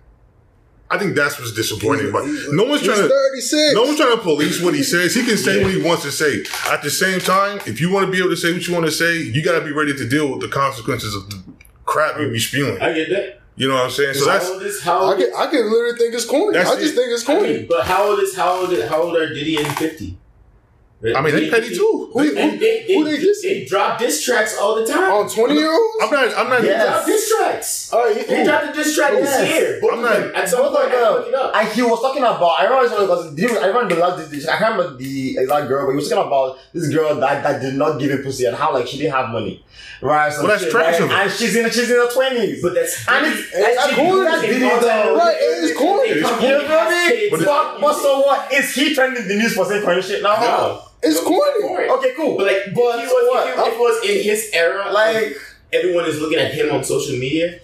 I think that's what's disappointing. But no one's He's trying to. 36. No one's trying to police what he says. He can say what he wants to say. At the same time, if you want to be able to say what you want to say, you got to be ready to deal with the consequences of the crap you be spewing. I get that. You know what I'm saying? So how that's old is how I old can, I can literally think it's corny. I just it. think it's I corny. mean, but how old is how old how old are Diddy and Fifty? I mean, they petty too. Who- They- And they, they, Who they they, dissing? drop diss tracks all the time. On 20 year olds? I'm not. I'm not. They Yes. drop diss tracks. All right, They dropped a diss track this Yes. year. Both I'm not- At some Both point, of I them. look. And he was talking about. I remember because did you, I remember the last. diss. I can't remember the exact girl, but he was talking about this girl that, that did not give him pussy and how like she didn't have money, right? So Well, that's shit, trash right? of her. And she's in she's in her twenties. But that's And it's, It's that's corny. That's Diddy though. Right, it's corny. You know what I mean? But But, but so what? Is he trending the news for saying corny shit now? No. It's corny. Okay, cool. But like, but if, he so was, what? if, he- if it was in his era, like, everyone is looking at him on social media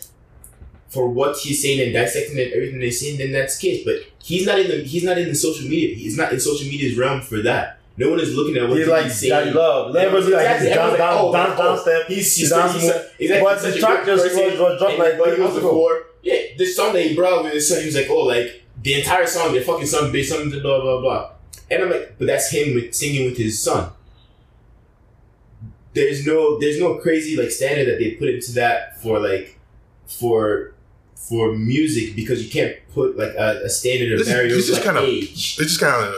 for what he's saying and dissecting and everything they're saying, then that's the case. But he's not in the he's not in the social media. He's not in social media's realm for that. No one is looking at what he's he's like saying. daddy love. Everybody's like Exactly. he's down, Everyone's like, down, oh, down, oh, down step. He's He's he's, down he's, he's, exactly But the track just was- was dropped and like what he was months ago. before. Yeah, this song that he brought with his son, he was like, oh, like the entire song, the fucking song based on the blah blah blah. And I'm like, but that's him with singing with his son. There's no there's no crazy like standard that they put into that for like for for music because you can't put like a, a standard or This is- barrier this of is like kinda- age. It's just kind of.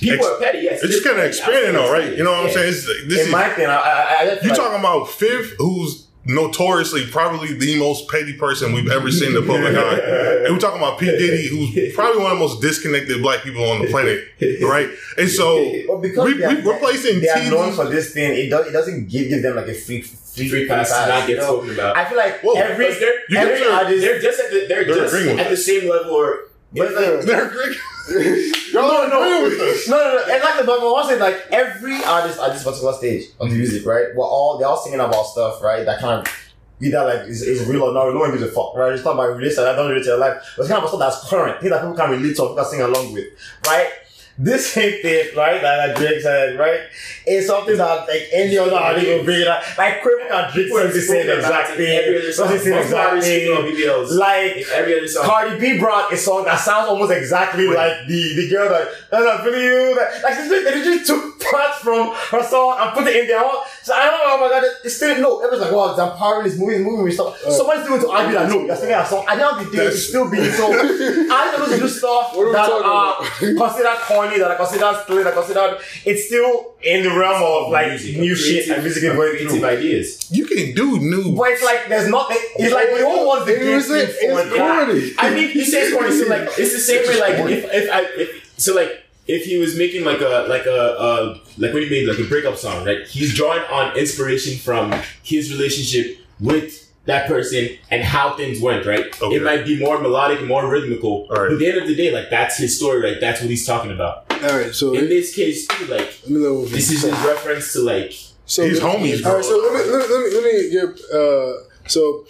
People are petty, yes. It's just kind of expanding, though, right? You know what I'm saying? It's, this In is, my thing, I, I, I you like, talking about Fifth, who's notoriously probably the most petty person we've ever seen in the public eye. And we're talking about P. Diddy, who's probably one of the most disconnected black people on the planet, right? And so But because we, they are, we, we're placing they are known for this thing, it, does, it doesn't give, give them like a free free, Free pass to not you get know? about. I feel like Whoa, every they're, You every artist, they're just at the, they're, They're just at the same level or but like, They're great. Y'all no, no, with us. no, no, no. Exactly, but one thing, like every artist at this particular stage of the music, right? We're all they're all singing about stuff, right? That kind of either like is, is real or not. No one gives a fuck, right? It's not about relation. I don't relate to your life. But it's kind of stuff that's current, things that people can relate to, people can sing along with, right? This same thing, right? Like, that Drake said, right? It's something that like any other artist will bring it up. Like Quavo and Drake are the same exact it every other thing. song. Does the exact artists speak on thing. Like every other song. Cardi B brought a song that sounds almost exactly Wait. like the, the girl that and I feel you that like they just, took parts from her song and put it in their own. So I don't know, oh my god, it's still no. Everyone's like, wow, Zam Parvin is moving, moving stuff. Somebody's doing to argue that no, you're singing a song. I don't think That's- it's still being so. (laughs) I supposed to do stuff What are we that are uh, considered corny, that are considered silly, that are considered. It's still in the realm of like Music, new shit and music is going creative through. ideas. You can do new. But it's like there's not. It's like we all want the It was game it. It's corny. I mean, you say it's corny, so like it's the same way. Like if if I if so like if he was making like a like a uh like when he made like a breakup song, right? He's drawing on inspiration from his relationship with that person and how things went, right? Okay. It might be more melodic, more rhythmical, All right. but at the end of the day, like that's his story, right? That's what he's talking about. All right, so In let this case, too, like me know what this is his reference to like So He's let- homies, All right, so let me let me let me, let me give. Uh, so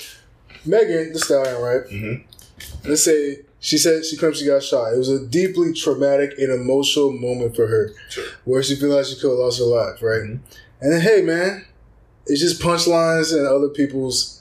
Megan, Thee Stallion, right? Mhm. Let's say she said she comes, she got shot. It was a deeply traumatic and emotional moment for her, Sure. where she feel like she could have lost her life, right? Mhm. And then, hey, man, it's just punchlines and other people's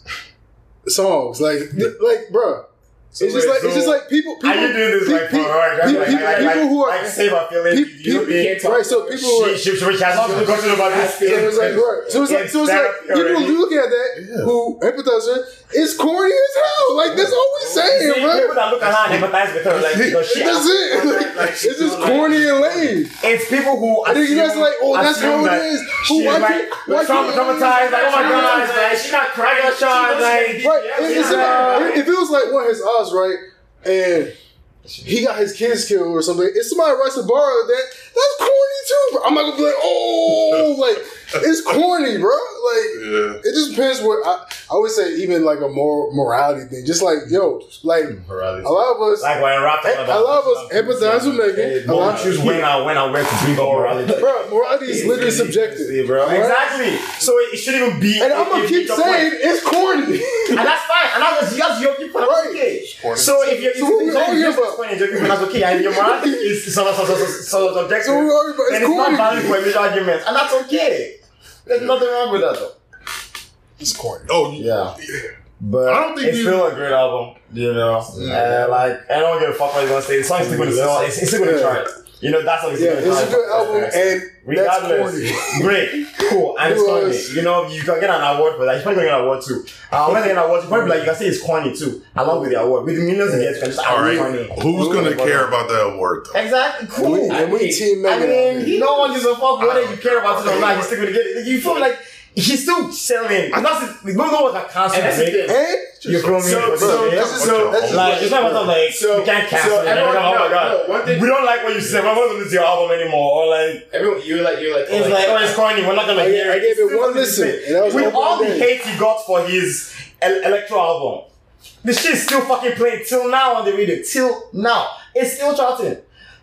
songs, like like, bruh. So it's just wait, like it's just like people. people Are you doing this pe- like for pe- her? That's pe- like, pe- like, people like, who are like save her feelings. pe- you know, pe- can't talk right. So people who are she, she, she has not been talking about this. so it's like right. So it's like so it's like Therapy people who look at that Yeah. who empathize with her, it's corny as hell. Like that's all we saying, See, bro. people that look at her and empathize with her, like, because she That's it. (laughs) Like, (laughs) like, it's just corny and lame. It's people who I think you guys are like, oh, that's how it that is. Who she's why like, can't why trauma- can't traumatized, like, oh my god, like, she's not crying like, Right. It, it, it feels like one of his uh, right? And he got his kids killed or something. If somebody writes a bar that, that's corny too. Bro. I'm not gonna be like, oh, (laughs) like it's corny, bro. Like Yeah. it just depends what I, I would say. Even like a more morality thing, just like yo, like a lot of us. like when I rap A- a lot of us empathize with Megan. A lot- choose when I when I went to bring up morality. Bro, morality is literally subjective. See, bro. Right? Exactly. So it, it shouldn't even be. And I'm gonna keep saying it's corny. and that's fine. And that's that's your viewpoint. That's Right. okay. corny. So if you're So what we if you're arguing just about? explaining your viewpoint, that's okay. And your morality is so so so so, so subjective. So we arguing it's then it's not valid for a major argument, and that's okay. There's nothing wrong with that though. It's corny. Oh, you- Yeah. But I don't think it's you- still a great album, you know. Yeah. And like, I don't give a fuck what he's gonna say. The song's still gonna sell. It's, it's still gonna Yeah. chart. You know, that's what it's Yeah, gonna it's a chart. good album, and Regardless, (laughs) great, cool, and it's Who corny. else? You know, you can get an award for that. You're probably gonna get an award too. Uh, when they get an award, you probably be like you can say it's corny too, along with the award. With the millions it gets, you can just All right. corny. Who's gonna care about that award though? Exactly, cool. we, and we team I Megan. mean, no one gives a fuck whether you care about it or not. He's still gonna get it. You feel like he's still selling. And that's it. No, no, like a cancer. And that's the break. thing. and You feel me? So- But so- yeah. this is- so- like it's not about like So- we can't cancel so it. everyone- oh my god, no, one thing- we don't like what you said. We're not gonna listen to your album anymore. Or like Everyone, you're like, you're like, it's like oh it's corny. We're not gonna I- hear. I gave it one listen, the same. and that was with all all the hate he got for his electro album. The shit's still fucking playing till now on the radio. Till now, it's still charting.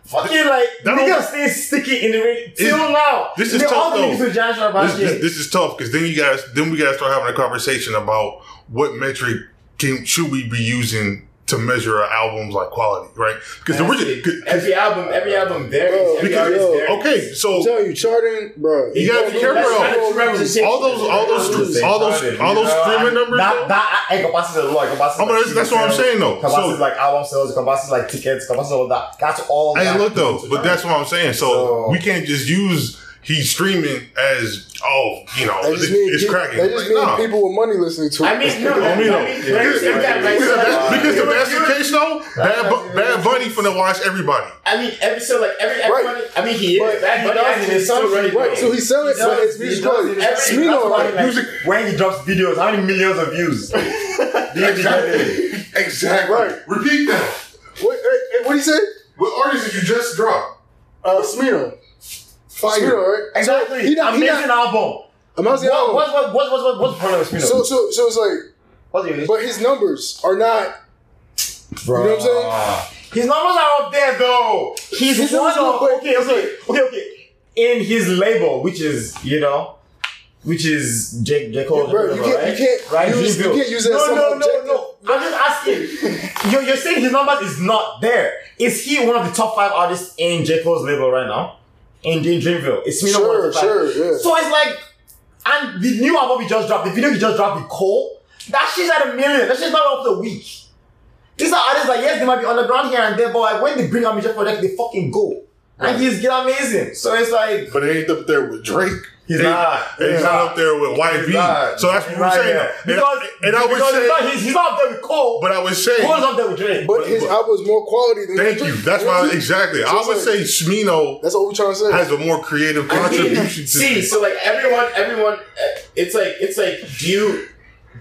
Fucking like That niggas don't- stay sticky in the radio till now. this is tough, though. niggas who Josh about This, this, this is tough because then you guys then we gotta start having a conversation about what metric can should we be using to measure our albums like quality, right? Because the original, 'cause- every album, every album varies. Bro, every because- artist varies. okay, I'm so telling you, charting, bro. You gotta be careful. that's not all those all those all those all those streaming uh, numbers. That though, that encompasses a lot. Encompasses I like that's, that's what I'm saying though. Encompasses So like album sales. Encompasses like tickets. Encompasses all that. That's all. Hey, look though, but that's what I'm saying. So, So- we can't just use he's streaming as oh, you know, it's, just it's people, cracking. that just Like, mean nah. people with money listening to it. I mean, no, I mean, no. Because, yeah, yeah, because if that's, because if you- that's the case though, Bad, Bu- Bad Bunny finna watch everybody. I mean, every so like every everybody. I mean, he is. But Bad he Bunny does actually it is still himself, running. Right, so he's selling, He but it's he music does quality. it every- Smino, that's why, right? like, Music- when he drops videos, how many millions of views? Do you get it? Exactly. Right. Repeat that. What, hey, what he say? What artist did you just drop? Uh, Smino. Fire. Smino, right? Exactly. So he not, he Amazing not, album. amazing What, album. what, what, what, what, what's the problem with Smino? So, so, so it's like, what's the but his numbers are not. Bro. You know what I'm saying? His numbers are up there though. He's His one numbers are of up, okay, okay, okay, okay. In his label, which is you know, which is J J Cole, Bro, you can't, right? you can't, right? use, you can't use that no, as some no, no, no. I'm just asking. (laughs) you're, you're saying his numbers is not there. Is he one of the top five artists in J Cole's label right now? In, in Dreamville, Smino one Sure, of the top five? sure, yeah. So it's like, and the new album we just dropped, the video we just dropped with Cole, that shit's at a million. That shit's not up the week. These are artists like, yes, they might be underground here and there, but like when they bring out major project, they fucking go. And he's get amazing. So it's like, But it ain't up there with Drake. He's It- not. It's He's not not. up there with YB. not. So that's what we're not saying. there. And- Because, and, I would because he's, not, he's, he's not up there with Cole. but I would say, Cole's up there with Drake. But his album is more quality than thank Drake. you. That's why exactly. So I would like- say Smino That's what we're trying to say. has a more creative I mean, contribution to. see, so like everyone, everyone, uh, it's like it's like do you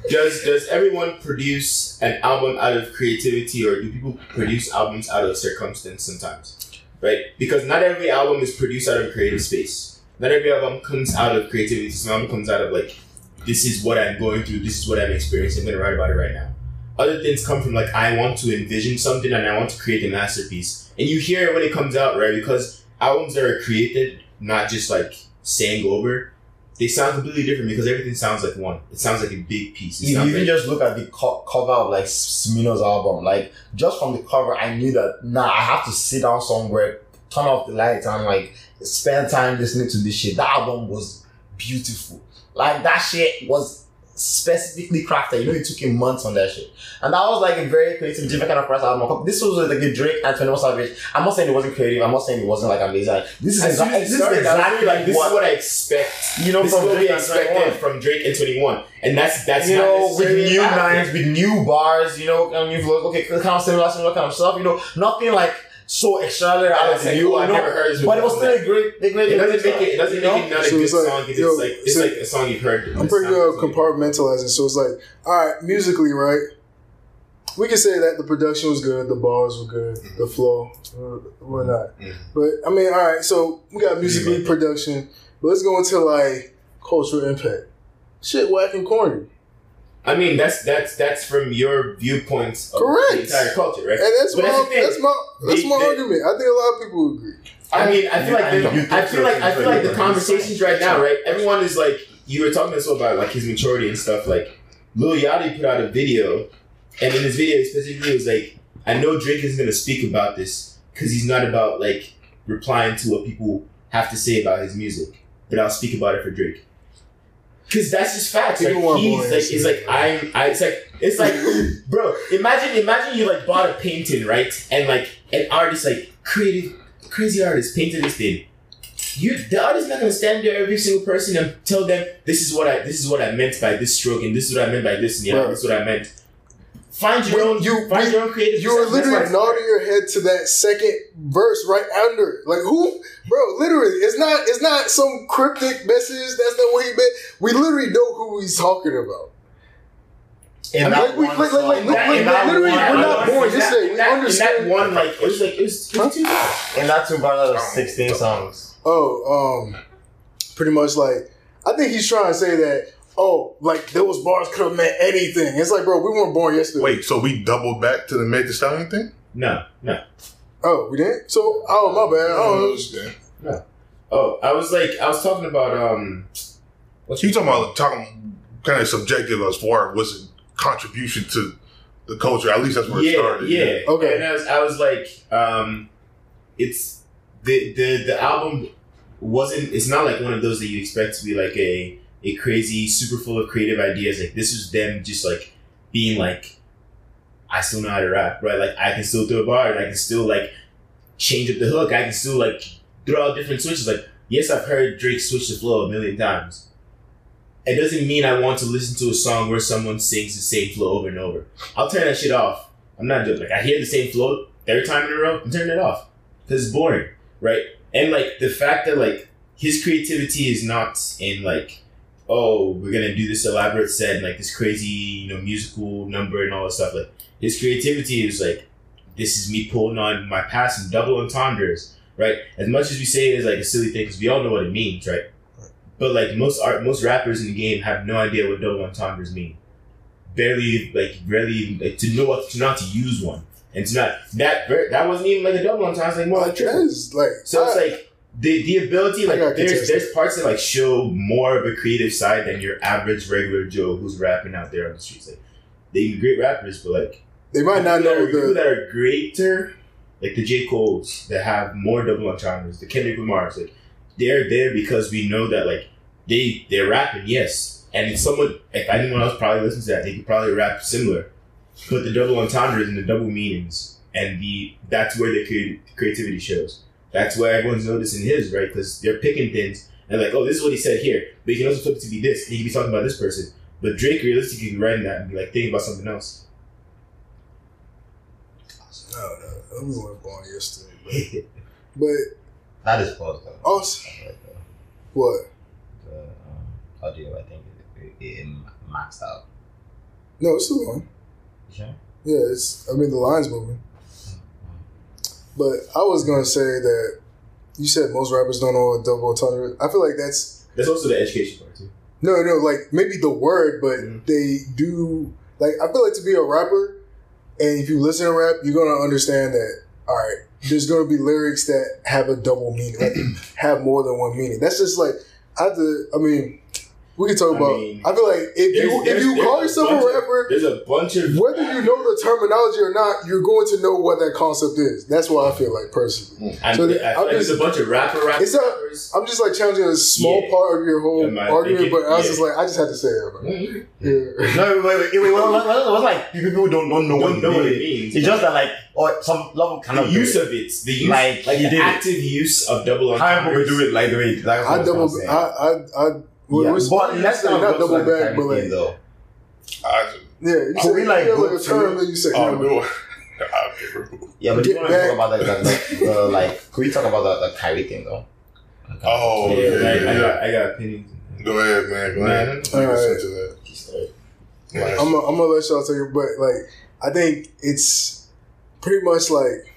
does does everyone produce an album out of creativity or do people produce albums out of circumstance sometimes, right? Because not every album is produced out of creative space. Not every album comes out of creativity. Some album comes out of like this is what I'm going through. This is what I'm experiencing. I'm gonna write about it right now. Other things come from like I want to envision something and I want to create a masterpiece. And you hear it when it comes out, right? Because albums that are created, not just like sang over, they sound completely different because everything sounds like one. It sounds like a big piece. It You even like- just look at the co- cover of like Smino's album. Like just from the cover, I knew that nah, I have to sit down somewhere, turn off the lights, and like spend time listening to this shit. That album was beautiful. Like that shit was specifically crafted. You know, it took him months on that shit, and that was like a very creative, different kind of first album. This was like a Drake and Twenty One Savage. I'm not saying it wasn't creative. I'm not saying it wasn't like amazing. This is as soon exactly, as this is started, I was exactly like, this what is what I expect. you know this from what we Drake 21 expected from Drake and Twenty One, and that's that's you not know, with new lines, with new bars, you know, and you've looked, okay, kind of similar, similar kind of stuff, you know, nothing like so extraordinary out of It's the like, new, oh, I never heard this but it was still a great, a great, It doesn't make it. It doesn't you make it not a So good it's like, song. 'cause yo, it's like it's so- like a song you've heard. I'm pretty good at compartmentalizing. So it's like, all right, musically, right? We can say that the production was good, the bars were good, the flow, uh, whatnot. Mhm. But I mean, all right, so we got musically production, but let's go into like cultural impact. Shit, whack and corny, I mean, that's that's that's from your viewpoints of Correct. the entire culture, right? and that's But my that's the that's my that's They- my they- argument. I think a lot of people agree. I mean, I feel like I the, don't. I feel like I feel like the conversations right now, right? Everyone is like, you were talking to us about like his maturity and stuff. Like, Lil Yachty put out a video, and in his video specifically, it was like, I know Drake isn't gonna speak about this because he's not about like replying to what people have to say about his music, but I'll speak about it for Drake. Cause that's just facts. People Like he's like, it's like. I'm. I, it's like it's like, (laughs) bro. Imagine, imagine you like bought a painting, right? And like an artist, like creative, crazy artist, painted this thing. You, the artist, not gonna stand there every single person and tell them this is what I, this is what I meant by this stroke, and this is what I meant by this, and yeah, Bro. this is what I meant. Find your We- own, you- find we- your own creative. You were literally why it's nodding your head to that second verse right under. it. Like who, bro? Literally, it's not. It's not some cryptic message. That's not what he meant. We literally know who he's talking about. In I mean, that like, we- one like- like- song. like, In look, that- like, in that literally, one- we're not that- born in that- yesterday. We that- understand. In that one, like it was like it was, it was two songs. And not too bad out 16 songs. Oh, um, pretty much like I think he's trying to say that. Oh, like those bars could have meant anything. It's like, bro, we weren't born yesterday. Wait, so we doubled back to the Meg Thee Stallion thing? No, no. Oh, we didn't. So, oh my bad. Oh, Yeah. Oh, I was like, I was talking about um. What's You talking about talking kind of subjective as far as what's a contribution to the culture? At least that's where it yeah, started. yeah. Okay. And I was, I was like, um, it's the the the album wasn't. It's not like one of those that you expect to be like a a crazy, super full of creative ideas. Like this is them just like being like, I still know how to rap, right? Like I can still throw a bar. and I can still like change up the hook. I can still like throw out different switches. Like yes, I've heard Drake switch the flow a million times. It doesn't mean I want to listen to a song where someone sings the same flow over and over. I'll turn that shit off. I'm not doing Like I hear the same flow every time in a row. I'm turning it off because it's boring, right? And like the fact that like his creativity is not in like, oh, we're gonna do this elaborate set and like this crazy, you know, musical number and all that stuff. Like his creativity is like, this is me pulling on my past and double entendres, right? As much as we say it is like a silly thing because we all know what it means, right? But like most art, most rappers in the game have no idea what double entendres mean. Barely, like, barely, like, to know what to not to use one, and to not that that wasn't even like a double entendre. It's like more like triple. is like So it's like the the ability, like there's there's parts that like show more of a creative side than your average regular Joe who's rapping out there on the streets. Like they be great rappers, but like they might not people that know are, people the that are greater, like the J Cole's that have more double entendres, the Kendrick Lamar's, like they're there because we know that like they they're rapping, yes, and if someone if anyone else probably listens to that, they could probably rap similar, but the double entendres and the double meanings and the that's where the creat- creativity shows. That's where everyone's noticing his right because they're picking things and like, oh, this is what he said here, but you can also flip it to be this. and He can be talking about this person, but Drake realistically can be writing that and be like thinking about something else. no, no, we weren't born yesterday. But, (laughs) but That is close though. also, Like, uh, what? the um, audio, I think it, it, it maxed out. No, it's still on. You sure? Yeah, it's. I mean, the line's moving. But I was gonna say that you said most rappers don't know what double entendre. I feel like that's That's also the education part too. no, no, like maybe the word, but Mhm. they do. Like I feel like to be a rapper, and if you listen to rap, you're gonna understand that. All right, there's gonna be lyrics that have a double meaning, like (clears throat) have more than one meaning. That's just like I have to. I mean, we can talk I about. mean, I feel like if you if you call yourself a bunch of- rapper, there's a bunch of whether you know the terminology or not, you're going to know what that concept is. That's what I feel like personally. and so I the- feel like I'm there's a bunch of rapper rappers. It's a- I'm just like challenging a small Yeah. part of your whole Yeah, man, argument, it- but I was yeah. just like, I just had to say it. Bro. Mhm. Yeah. No, wait, wait, wait, wait, what, what, what, what's like people don't don't know what don't it know what it means. means. It's just that like or some level the cannot do use it. of it, the use, Like, like, the did it. active use of double How people do it like the way that's I double. I, I, I, well, yeah, but let's not, not double like, the back, but like, thing, though. I, yeah, you Could said, we, like, yeah, go like a term, then you say, oh, no, (laughs) no. Yeah, but Get you want to talk about the, the, the, the like? Could we talk about the, the Kyrie thing though? Oh, yeah, yeah, I, I yeah. got, I got opinions. Go ahead, man. Go ahead. Man. Take All us right. into that. Yeah. I'm, gonna- let y'all take it, but like, I think it's pretty much like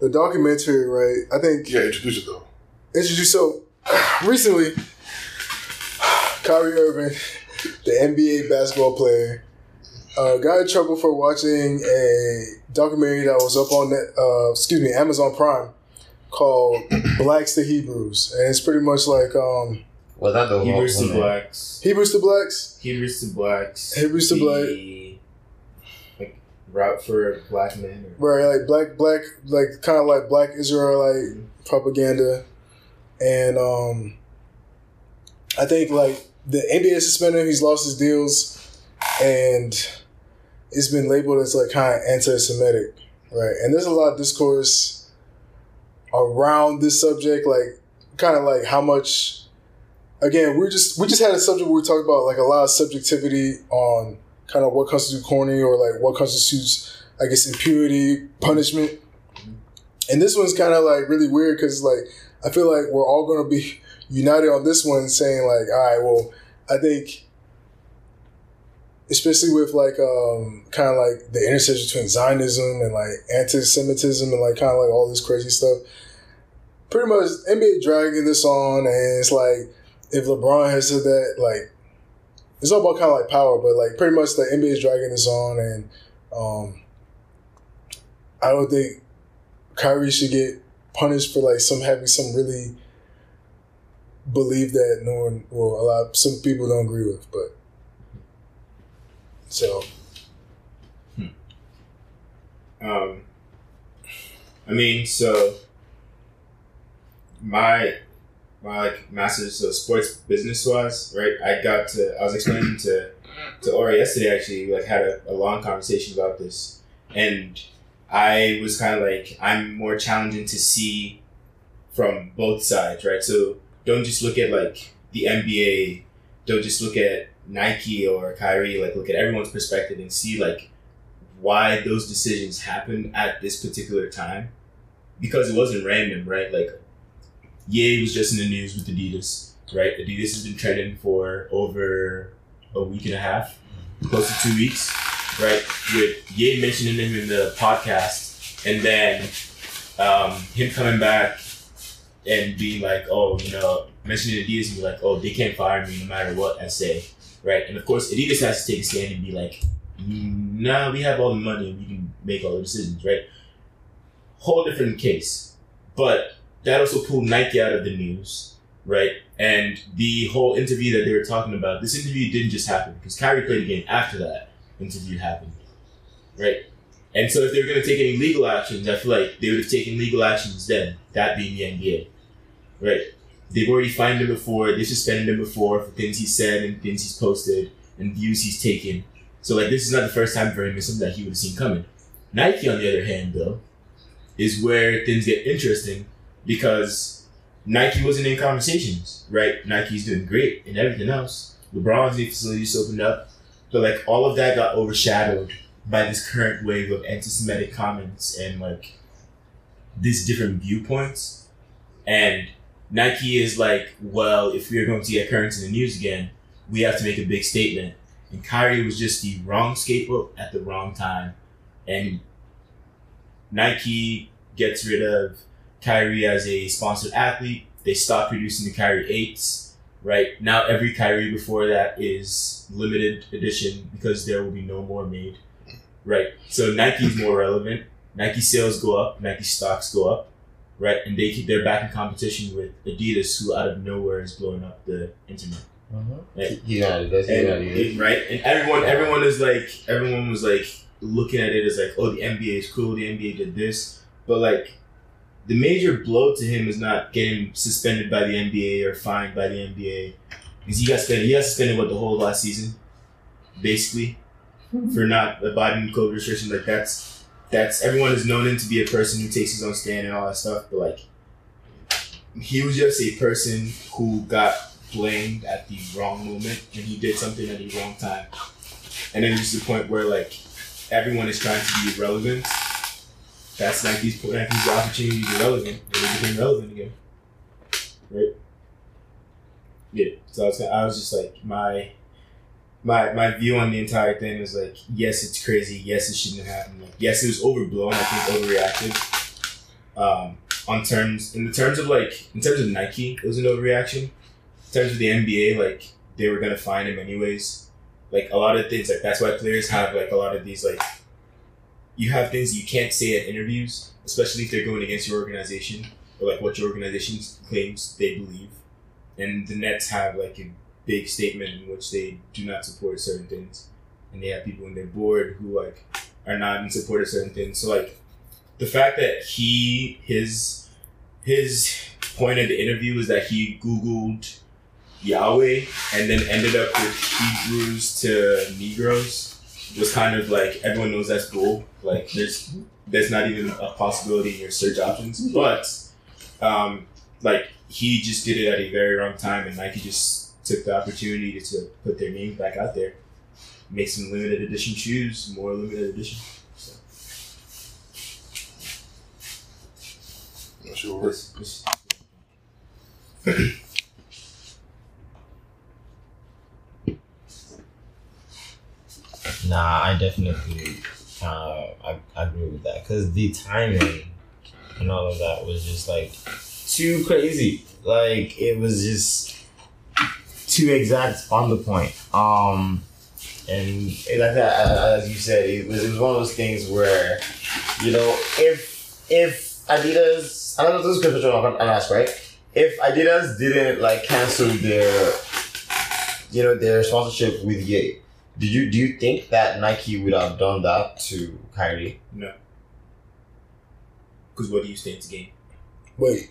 the documentary, right? I think yeah, introduce it though. introduced so recently Kyrie Irving, the NBA basketball player, uh, got in trouble for watching a documentary that was up on net, uh, excuse me Amazon Prime called Blacks to Hebrews, and it's pretty much like um, Was that the Hebrews to blacks. Hebrews to Blacks. Hebrews to blacks. Hebrews to Blacks. Like route for a black man. Or, Right, like black, black, like kind of like black Israelite propaganda, and um, I think like the NBA suspended him. He's lost his deals, and it's been labeled as like kind of anti-Semitic, right? And there's a lot of discourse around this subject, like kind of like how much. Again, we just we just had a subject where we talked about like a lot of subjectivity on kind of what constitutes corny or like what constitutes, I guess, impurity, punishment. And this one's kind of like really weird because like I feel like we're all going to be united on this one, saying like, all right, well, I think, especially with like um, kind of like the intersection between Zionism and like anti-Semitism and like kind of like all this crazy stuff. Pretty much NBA dragging this on, and it's like if LeBron has said that, like it's all about kind of like power, but like pretty much the NBA is dragging this on, and um, I don't think Kyrie should get punished for like some having some really believe that no one well a lot some people don't agree with, but so Um, I mean, so my my like master's of sports business wise, right? I got to I was explaining to to Ori yesterday actually, like had a, a long conversation about this, and I was kind of like I'm more challenging to see from both sides, right? So don't just look at like the NBA, don't just look at Nike or Kyrie, like look at everyone's perspective and see like why those decisions happened at this particular time because it wasn't random, right? Like, Ye was just in the news with Adidas, right? Adidas has been trending for over a week and a half, close to two weeks, right? With Ye mentioning him in the podcast, and then um, him coming back and be like, oh, you know, mentioning Adidas and be like, oh, they can't fire me no matter what I say, right? And of course, Adidas has to take a stand and be like, nah, we have all the money and we can make all the decisions, right? Whole different case. But that also pulled Nike out of the news, right? And the whole interview that they were talking about, this interview didn't just happen because Kyrie played a game after that interview happened, right? And so if they were going to take any legal actions, I feel like they would have taken legal actions then, that being the NBA, right? They've already fined him before, they suspended him before for things he said and things he's posted and views he's taken. So like this is not the first time for him. It's something that he would have seen coming. Nike, on the other hand, though, is where things get interesting because Nike wasn't in conversations, right? Nike's doing great and everything else. LeBron's new facilities opened up, but like all of that got overshadowed by this current wave of anti-Semitic comments and like these different viewpoints. And Nike is like, well, if we are going to get currents in the news again, we have to make a big statement and Kyrie was just the wrong scapegoat at the wrong time. And Nike gets rid of Kyrie as a sponsored athlete. They stop producing the Kyrie 8s, right? Now every Kyrie before that is limited edition because there will be no more made, right? So Nike's more relevant. Nike sales go up, Nike stocks go up, right? And they keep, they're back in competition with Adidas, who out of nowhere is blowing up the internet. Mm-hmm. Right? Yeah, that's and, yeah, yeah. it- right? And everyone, everyone is like, everyone was like looking at it as like, oh, the NBA is cool. The NBA did this, but like, the major blow to him is not getting suspended by the NBA or fined by the NBA, because he got suspended. He got suspended what the whole last season, basically, hmm. for not abiding to COVID restrictions. Like that's that's everyone is known him to be a person who takes his own stand and all that stuff, but like. He was just a person who got blamed at the wrong moment and he did something at the wrong time. And then just the point where like everyone is trying to be relevant. That's Nike's Nike's opportunity to be relevant. And they became relevant again. Right? Yeah. So I was, I was just like my my my view on the entire thing was like, yes, it's crazy. Yes, it shouldn't have happened. Like, yes, it was overblown. I think overreacted. Um, on terms in the terms of like in terms of Nike, it was an overreaction in terms of the NBA, like they were gonna find him anyways. Like a lot of things, like that's why players have like a lot of these like you have things you can't say at interviews, especially if they're going against your organization or like what your organization claims they believe. And the Nets have like a big statement in which they do not support certain things, and they have people in their board who like are not in support of certain things. So like the fact that he his his point of the interview is that he googled Yahweh and then ended up with Hebrews to Negroes was kind of like everyone knows that's bull. Like there's there's not even a possibility in your search options. But um, like he just did it at a very wrong time, and Nike just took the opportunity to, to put their name back out there, make some limited edition shoes, more limited edition. So, Not sure. this- this- Nah, I definitely uh, I, I agree with that because the timing and all of that was just like too crazy. Like it was just too exact on the point. Um, and it- like that, uh, as you said, it was, it was one of those things where you know if if Adidas, I don't know if this is a good question I'm gonna ask, right? If Adidas didn't like cancel their you know their sponsorship with Ye, did you do you think that Nike would have done that to Kyrie? No. Because what do you stand to gain Wait,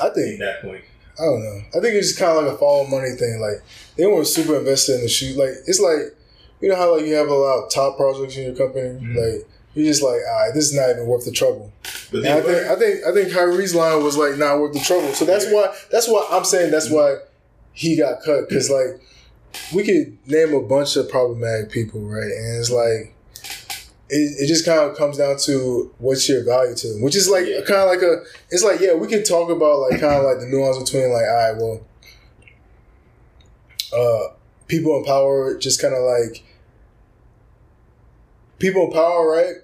I at think that point? I don't know. I think it's just kind of like a follow money thing. Like they weren't super invested in the shoot. Like it's like you know how like you have a lot of top projects in your company. Mhm. Like you're just like, all right, this is not even worth the trouble. But And I think were, I think I think Kyrie's line was like not worth the trouble. So that's why that's why I'm saying that's why he got cut because like we could name a bunch of problematic people, right? And it's like it, it just kind of comes down to what's your value to them, which is like Yeah. kind of like a it's like yeah we could talk about like kind of like the nuance between like all right well uh people in power just kind of like people in power right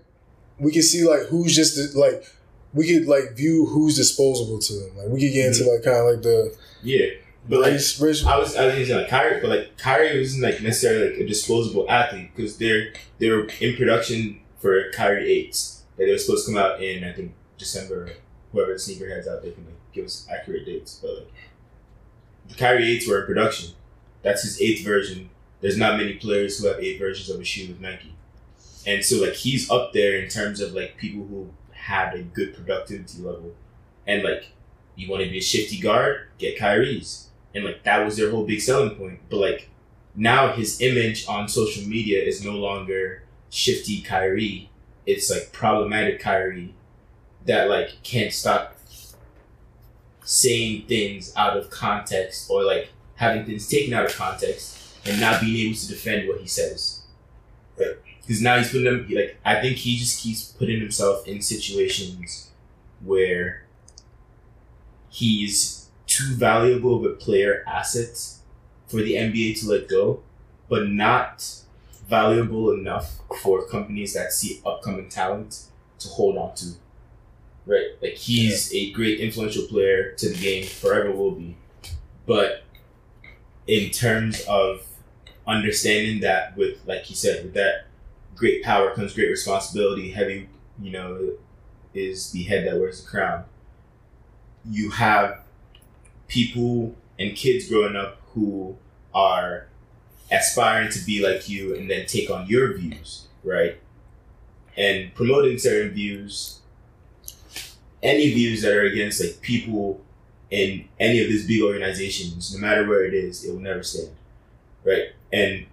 we can see like who's just like we could like view who's disposable to them. Like we could get into like kind of like the yeah. But like race. I was I was gonna like Kyrie, but like Kyrie wasn't like necessarily like a disposable athlete because they're they were in production for Kyrie eights that they were supposed to come out in I think December. Whoever the sneakerheads out there can like give us accurate dates, but like the Kyrie eights were in production. That's his eighth version. There's not many players who have eight versions of a shoe with Nike, and so like he's up there in terms of like people who had a good productivity level, and like you want to be a shifty guard, get Kyrie's and like that was their whole big selling point. But like now his image on social media is no longer shifty Kyrie. It's like problematic Kyrie that like can't stop saying things out of context or like having things taken out of context and not being able to defend what he says. Because now he's putting them like I think he just keeps putting himself in situations where he's too valuable of a player asset for the NBA to let go, but not valuable enough for companies that see upcoming talent to hold on to. Right? Like he's a great influential player to the game, forever will be. But in terms of understanding that with like you said, with that great power comes great responsibility, heavy, you know, is the head that wears the crown. You have people and kids growing up who are aspiring to be like you and then take on your views, right? And promoting certain views, any views that are against like people in any of these big organizations, no matter where it is, it will never stand, right? And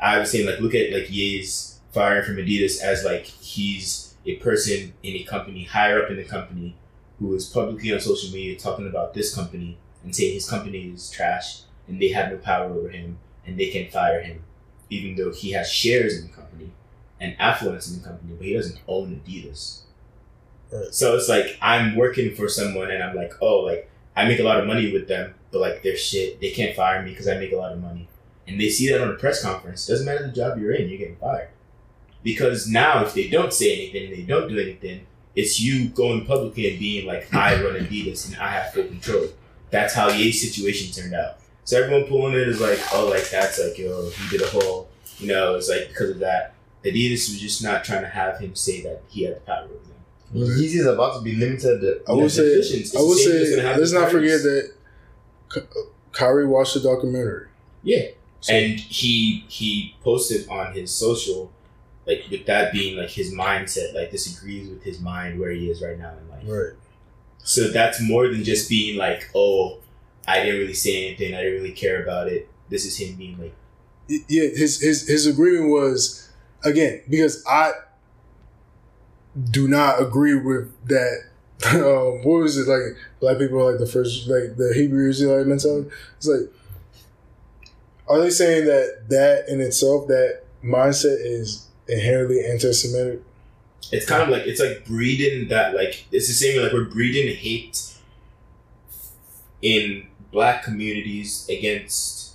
I was saying like look at like Ye's firing from Adidas as like he's a person in a company higher up in the company who is publicly on social media talking about this company and say his company is trash and they have no power over him and they can fire him, even though he has shares in the company and affluence in the company, but he doesn't own Adidas. Right. So it's like I'm working for someone and I'm like, oh, like I make a lot of money with them, but like they're shit. They can't fire me because I make a lot of money. And they see that on a press conference. Doesn't matter the job you're in, you're getting fired. Because now if they don't say anything and they don't do anything, it's you going publicly and being like, I run Adidas and I have full control. That's how Ye's situation turned out. So everyone pulling it is like, oh, like that's like, yo, he did a whole, you know, it's like because of that. Adidas was just not trying to have him say that he had the power over them. Yeezy is about to be limited. I will say, I will same as say, let's not forget that Ky- Kyrie watched the documentary. Yeah. So, and he he posted on his social like with that being like his mindset like this agrees with his mind where he is right now in life right, so that's more than just being like oh I didn't really say anything. I didn't really care about it. This is him being like, yeah, his his his agreement was again because I do not agree with that. (laughs) Um, what was it like? Black people are like the first, like the Hebrew Israelite mentality. It's like, are they saying that that in itself, that mindset is inherently anti-Semitic? It's kind of like it's like breeding that like it's the same like we're breeding hate in black communities against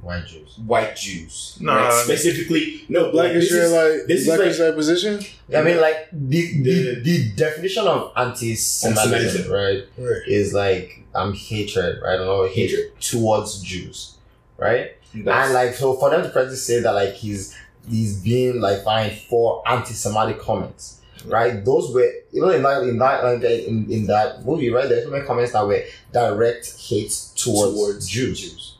White Jews. white Jews. Nah. right? specifically no Black like, this is- Israelite, this is Black like- Israelite position, I mean, like the the, The- the definition of anti-Semitism, Anti-Semitism. right, right? is like um hatred, right? A lot of hatred towards Jews, right? That's- and like so for them to presently say that like he's he's being like fined for anti-Semitic comments, right? Those were even in that in that like in, in that movie, right? There's so many comments that were direct hate towards, Towards Jews.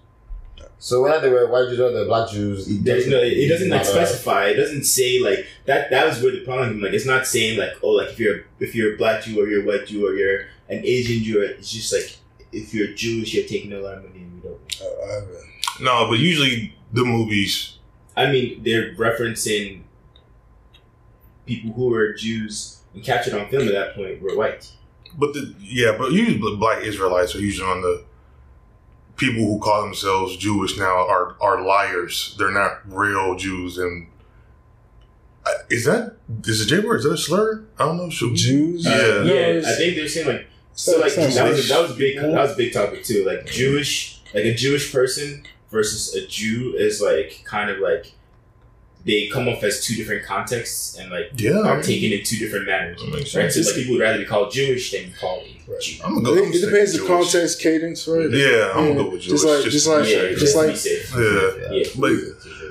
So whether they were white Jews or the black Jews, it There's no, it doesn't like specify. It doesn't say like that. That was where the problem. Like, it's not saying like, oh, like if you're if you're a black Jew or you're a white Jew or you're an Asian Jew. It's just like if you're Jewish, you're taking a lot of money and we don't. Uh, I haven't. No, but usually the movies. I mean, they're referencing people who were Jews and captured on film at that point were white. But the yeah, but usually the black Israelites are usually on the people who call themselves Jewish now are are liars. They're not real Jews. And uh, is that is it J word? Is that a slur? I don't know. Should, Jews. Yeah. Uh, No, yeah. it's- I think they're saying like it's so like that was that was a big that was a big topic too. Like Jewish, like a Jewish person versus a Jew is like kind of like they come off as two different contexts and like yeah. are taken in two different manners. Right, sense. so like people would rather be called Jewish than called Right. Jew. I'm gonna go. think it depends the context, cadence, right? Yeah, I'm gonna go with Jewish. Just like- just like- Yeah, just just like- be safe. yeah. Yeah. But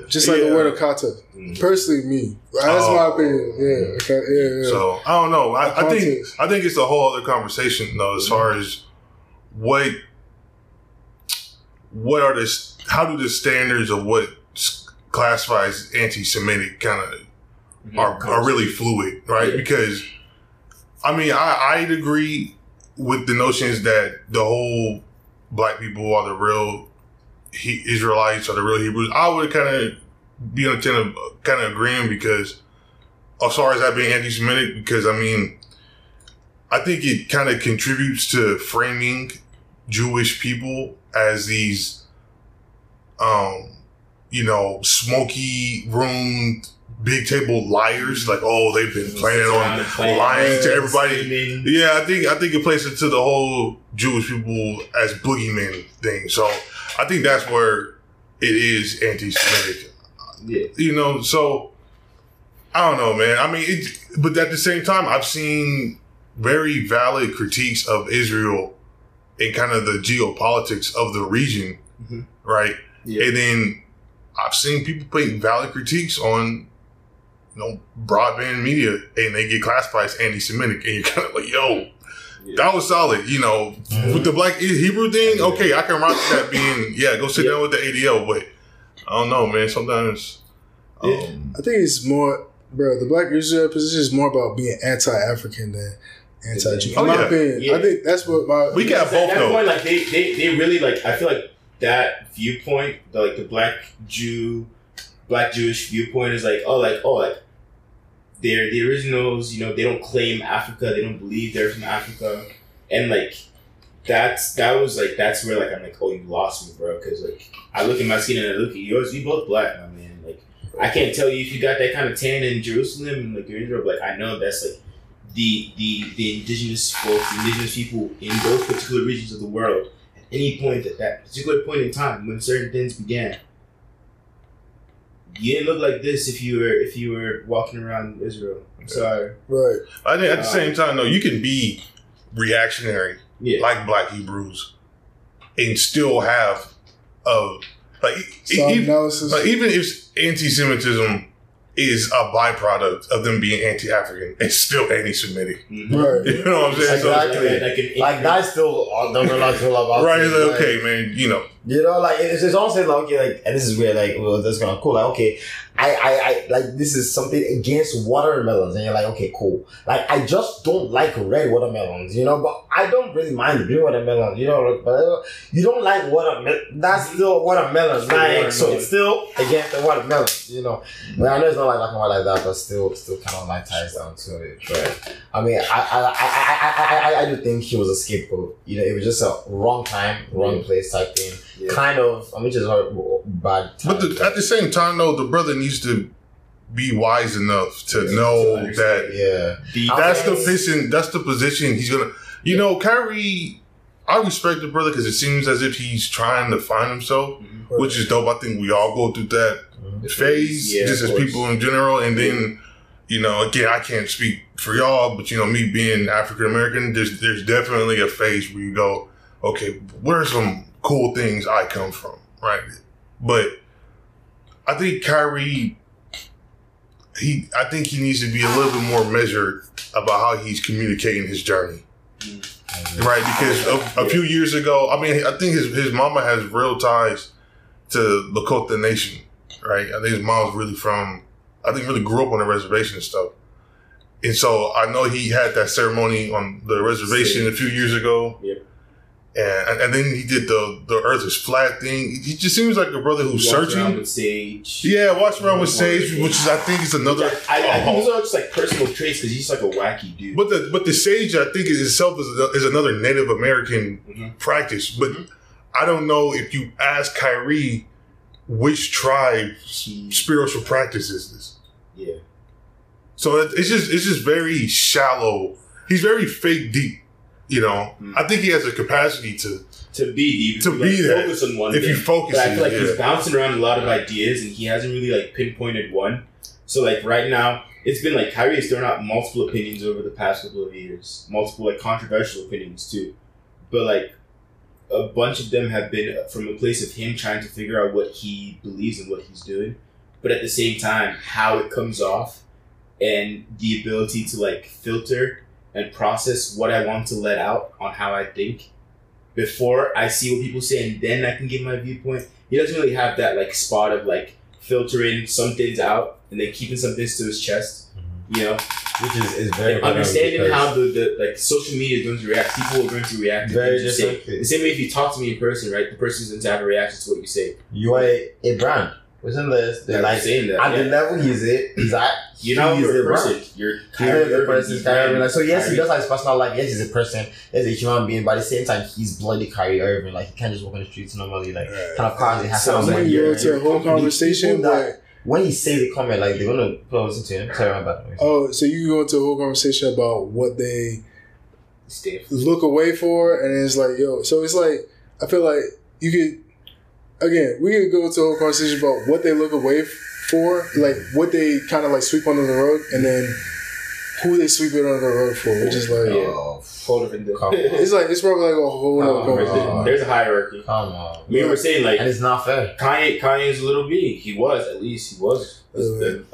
Just like Yeah. the word of kata. Mm. Personally, me. That's Oh. my opinion. Yeah. Okay. Yeah. Yeah. So I don't know. I, I think I think it's a whole other conversation though, as far as what what are the how do the standards of what classifies anti-Semitic kind of Mhm. are, are really fluid, right? Yeah. Because I mean, I, I'd agree with the notions that the whole black people are the real he, Israelites or the real Hebrews. I would kind of be on kind of agreeing because as far as that being anti-Semitic, because I mean, I think it kind of contributes to framing Jewish people as these, um, you know, smoky room, big table liars. Like, oh, they've been planning on lying to everybody. yeah, I think I think it plays into the whole Jewish people as boogeymen thing. So I think that's where it is anti-Semitic. Yeah. You know, so I don't know, man. I mean, it, but at the same time, I've seen very valid critiques of Israel and kind of the geopolitics of the region, Mhm. right? Yeah. And then I've seen people put valid critiques on, you know, broadband media, and they get classified as anti-Semitic, and you're (laughs) kind of like, yo, Yeah. that was solid. You know, with the black Hebrew thing, okay, I can rock that being, yeah, go sit Yeah. down with the ADL, but I don't know, man. Sometimes, um, I think it's more, bro. The Black Israel position is more about being anti-African than anti-Jew. Oh, In my yeah. opinion, Yeah. I think that's what my. we got At both that though. point, like they, they, they really like. I feel like that viewpoint, the, like the black Jew, black Jewish viewpoint, is like oh, like oh, like they're the originals. You know, they don't claim Africa. They don't believe they're from Africa, and like that's that was like that's where like I'm like oh, you lost me, bro. Because like I look at my skin and I look at yours. You both black, my man. Like I can't tell you if you got that kind of tan in Jerusalem and like you're Israel. But, like I know that's like the the the indigenous folks, indigenous people in those particular regions of the world any point at that particular point in time when certain things began. You didn't look like this if you were if you were walking around Israel. I'm sorry. right. I think at the Uh, same time, though, you can be reactionary Yeah. like Black Hebrews and still have a like, Some analysis. like even if anti-Semitism is a byproduct of them being anti-African, it's still anti-Semitic. Mhm. right. (laughs) You know what I'm saying? So- Exactly. Like, like Like that's still doesn't not all about right? like, okay, man. You know, You know, like it's, it's almost like okay, like and this is where like well, that's of cool. Like okay, I, I, I like this is something against watermelons, and you're like okay, cool. Like I just don't like red watermelons, you know. But I don't really mind the watermelon. You know, but uh, you don't like watermelon. That's mm-hmm. still watermelon. Like, so it's still against the watermelon. You know, but I know it's not like black and white like that, but still, still kind of like ties down to it. But I mean, I, I, I, I, I, I, I do think he was a scapegoat. You know, it was just a wrong time, wrong mm-hmm. place type thing. Yeah. Kind of, I mean, just a bad. But the, at the same time, though, the brother needs to be wise enough to know understand. that yeah. That's the position. That's the position he's gonna. You know, Kyrie. I respect the brother because it seems as if he's trying to find himself, Mhm. which is dope. I think we all go through that phase, Yeah, just as course. people in general. And then, you know, again, I can't speak for y'all, but you know, me being African American, there's there's definitely a phase where you go, okay, where are some cool things I come from, right? But I think Kyrie, he, I think he needs to be a little bit more measured about how he's communicating his journey. Mm-hmm. Right, because a, a few years ago, I mean, I think his, his mama has real ties to Lakota Nation, right? I think his mom's really from, I think really grew up on the reservation and stuff. And so I know he had that ceremony on the reservation a few years ago. Yep. And, and then he did the, the earth is flat thing. He just seems like a brother who's searching. with Sage. Yeah, walks around with Sage, which is, I think is another. I, I think Oh. those are just like personal traits because he's like a wacky dude. But the but the sage, I think, is itself is, is another Native American Mhm. practice. But Mhm. I don't know if you ask Kyrie which tribe He- spiritual practice is this. yeah. So it's just it's just very shallow. He's very fake deep. You know, Mhm. I think he has the capacity to To be To be like, that. focus on one if thing. you focus. But I feel like yeah. he's bouncing around a lot of ideas and he hasn't really like pinpointed one. So like right now, it's been like Kyrie has thrown out multiple opinions over the past couple of years, multiple like controversial opinions too. But like a bunch of them have been from a place of him trying to figure out what he believes and what he's doing, but at the same time, how it comes off and the ability to like filter and process what I want to let out on how I think before I see what people say and then I can give my viewpoint. He doesn't really have that like spot of like filtering some things out and then keeping some things to his chest. Mm-hmm. You know, Which is, is very and understanding how the, the like social media is going to react. People are going to react to Very things you say. The same way if you talk to me in person, right? The person's going to have a reaction to what you say. you are a, a brand. Wasn't this? They're like, saying that. at yeah. the level he's at, he's at. You know, not he's a a person. brand. You're He's Kyrie a person. he's Kyrie Irving. brand. Like, so yes, he Kyrie. does have his personal life. Yes, he's a person. Yes, he's a human being. But at the same time, he's bloody Kyrie Irving. Like he can't just walk on the streets normally. Like Right. kind of cars he has. So kind of I'm like, gonna into a whole company. conversation People that- when he says the comment, like they're gonna oh, listen to him. Sorry, my bad. oh, so you go into a whole conversation about what they Stay- look away for, and it's like, yo, so it's like I feel like you could again we could go into a whole conversation about what they look away for, like what they kind of like sweep under the rug, and then who they sweep it under the rug for, which is like Oh, Whole different deal. Come on. it's like it's probably like a whole Come other There's conversation. a- There's a hierarchy. come on. I mean, we're saying like And it's not fair. Kanye, Kanye's a little big. He was at least he was a,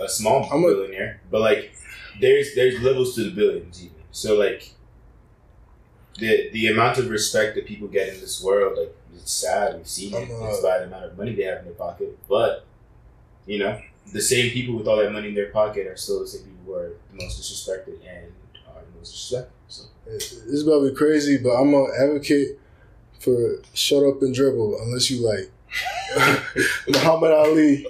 a, a small I'm a- billionaire. But like, there's there's levels to the billions even. So like, the the amount of respect that people get in this world, like it's sad. We've seen it. Uh, It's by the amount of money they have in their pocket. But you know, the same people with all that money in their pocket are still the same people who are the most disrespected and are the most disrespected. So This is about to be crazy, but I'm gonna advocate for shut up and dribble unless you like (laughs) Muhammad Ali.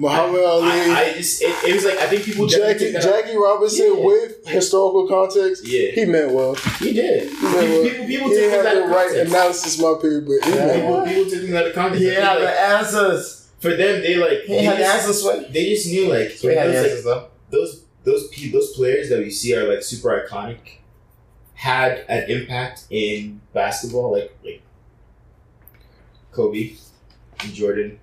Muhammad Ali. I, I just it, it was like I think people definitely Jackie take out- Jackie Robinson Yeah. with historical context. Yeah, He meant well. he did. He meant well. People, people he take didn't have out the right context. analysis, my opinion, but he Yeah. meant People, well. people take things out of context. He I feel had like the answers. for them, they like He they had just, answers. Sweat. they just knew like, He had those, answers though. those those pe- those players that we see are like super iconic had an impact in basketball, like like Kobe and Jordan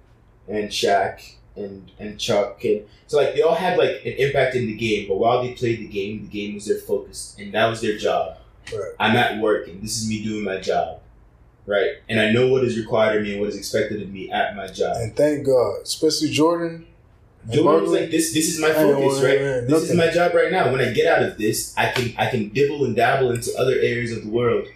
and Shaq and and Chuck and so like they all had like an impact in the game, but while they played the game, the game was their focus and that was their job. Right. I'm at work and this is me doing my job. Right. And I know what is required of me and what is expected of me at my job. And thank God, especially Jordan. Jordan was like, this this is my focus, right? This is my job right now. When I get out of this, I can I can dibble and dabble into other areas of the world.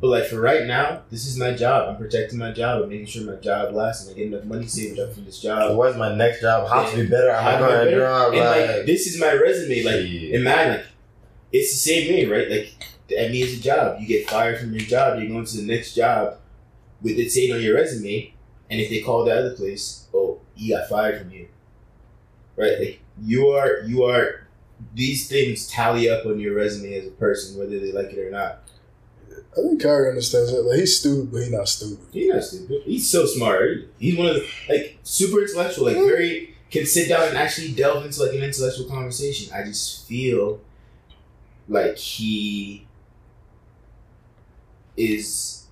But like for right now, this is my job. I'm protecting my job. I'm making sure my job lasts and I get enough money saved up from this job. What's my next job? How to be better? How to be better? job? And like Like, this is my resume. Like shit. and man, like it's the same way, right? Like the NBA is a job. You get fired from your job, you're going to the next job with it saying on your resume, and if they call the other place, oh, you got fired from here. Right? Like you are you are these things tally up on your resume as a person, whether they like it or not. I think Kyrie understands it. Like he's stupid, but he's not stupid. He's not stupid. He's so smart. He's one of the like super intellectual, like very can sit down and actually delve into like an intellectual conversation. I just feel like he is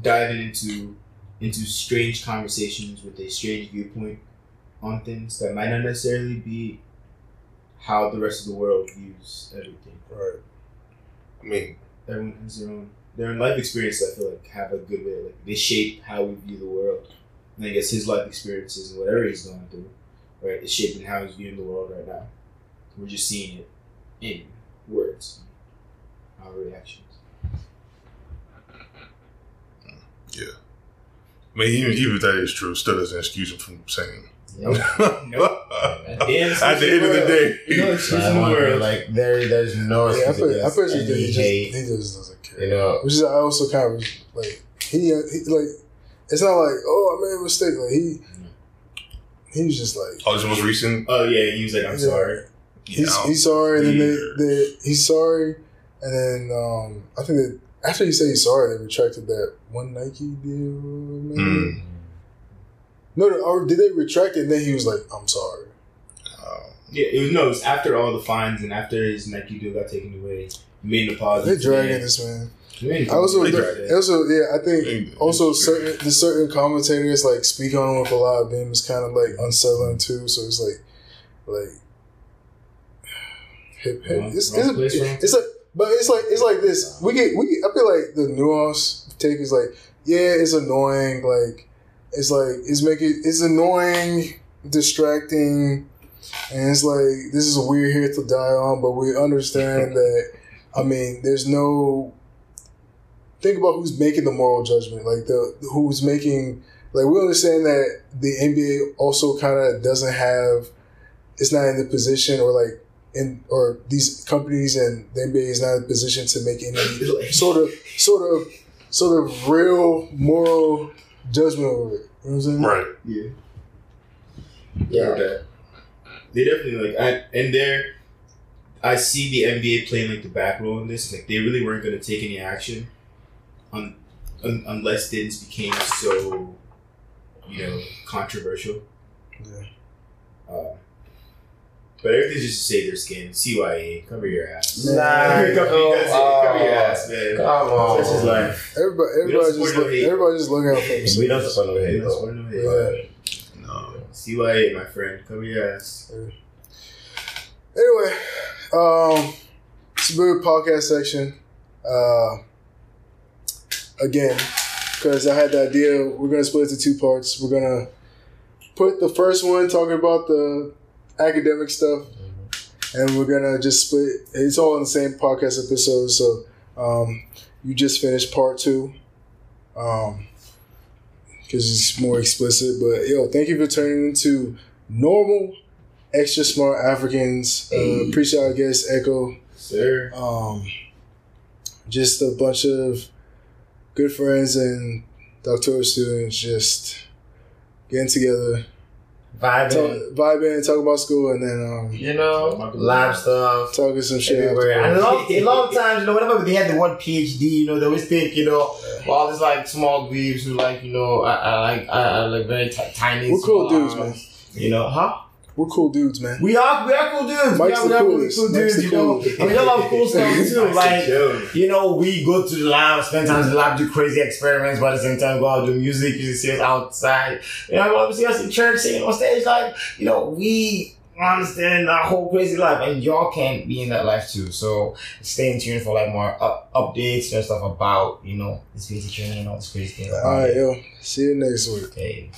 diving into into strange conversations with a strange viewpoint on things that might not necessarily be how the rest of the world views everything. Right. I mean, Everyone has their own their life experiences. I feel like have a good way. Like they shape how we view the world. And I guess his life experiences and whatever he's going through, right, is shaping how he's viewing the world right now. We're just seeing it in words, our reactions. Yeah, I mean, even, even if that is true, still doesn't excuse him from saying. Nope. At the end of the day, No excuse I in the like there, there's no Yeah, I excuse put, I against put you any think he just, hate. he just doesn't care. You know, Which is I also kind of like he, uh, he like it's not like oh I made a mistake. Like he he was just like oh, this most recent. Oh yeah, he was like, I'm Yeah. sorry. he's, Yeah, he's sorry, and then they, they he's sorry, and then um I think that after he said he's sorry, they retracted that one Nike deal. Maybe. Mm. No, no, or did they retract it? And then he was like, "I'm sorry." Uh, Yeah, it was no. It was after all the fines and after his Nike deal got taken away. He made an apology. They're dragging them. this man. He made an I also, apology They to them. also, yeah, I think also certain the certain commentators like speak on him with a lot of them is kind of like unsettling too. So it's like, like, hip, hip. Wrong- It's, wrong it's, place, it's like, but it's like it's like this. We get we. Get, I feel like the nuance take is like, yeah, it's annoying. Like, it's like it's making it's annoying, distracting, and it's like this is a weird hill to die on. But we understand (laughs) that. I mean, there's no think about who's making the moral judgment, like the who's making. Like we understand that the NBA also kind of doesn't have, it's not in the position or like in or these companies and the NBA is not in a position to make any (laughs) sort of sort of sort of real moral judgment over it. You know what I'm saying? right. Yeah. yeah, that. They definitely like, I, and they're. I see the NBA playing like the back role in this. Like they really weren't going to take any action, un, un, unless things became so, you know, controversial. Yeah. Uh, but everything's just to save their skin. CYA, cover your ass. Nah, (laughs) cover, your- oh, that's it. cover your oh, ass, man. come on. That's his life. Everybody, everybody just no look, hate. everybody just looking out for themselves. We don't support no hate, That's though. one of it. Yeah. No. CYA, my friend, cover your ass. Anyway, um, it's a good podcast section. Uh, again, because I had the idea, we're gonna split it to two parts. We're gonna put the first one talking about the academic stuff, and we're gonna just split. It's all in the same podcast episode, so um, you just finished part two. Um, because it's more explicit. But yo, thank you for turning into normal extra smart Africans. Uh, appreciate our guest Echo. Sir. Um, just a bunch of good friends and doctoral students just getting together, talk, Vibing, vibing, talk about school, and then um, you know, lab stuff. talking some shit. Everywhere. And a lot, a lot of (laughs) times, you know, whenever they had the one PhD, you know, they always think, you know, all these like small groups who like, you know, are, are like, are, are like very ti- tiny. We're cool dudes, arms. You know, huh? We're cool dudes, man. We are, we are cool dudes. Mike's we the are, we are coolest. cool Mike's dudes, the you know. coolest. And we do a lot of cool stuff too. Like, Joe. you know, we go to the lab, spend time in the lab, do crazy experiments, but at the same time go out do music. You see us outside. You know, go see us in church singing on stage. Like, you know, we understand that whole crazy life, and y'all can be in that life too. So stay in tune for like more up- updates and stuff about you know this crazy journey and all this crazy thing. All right, yo. See you next week. Okay.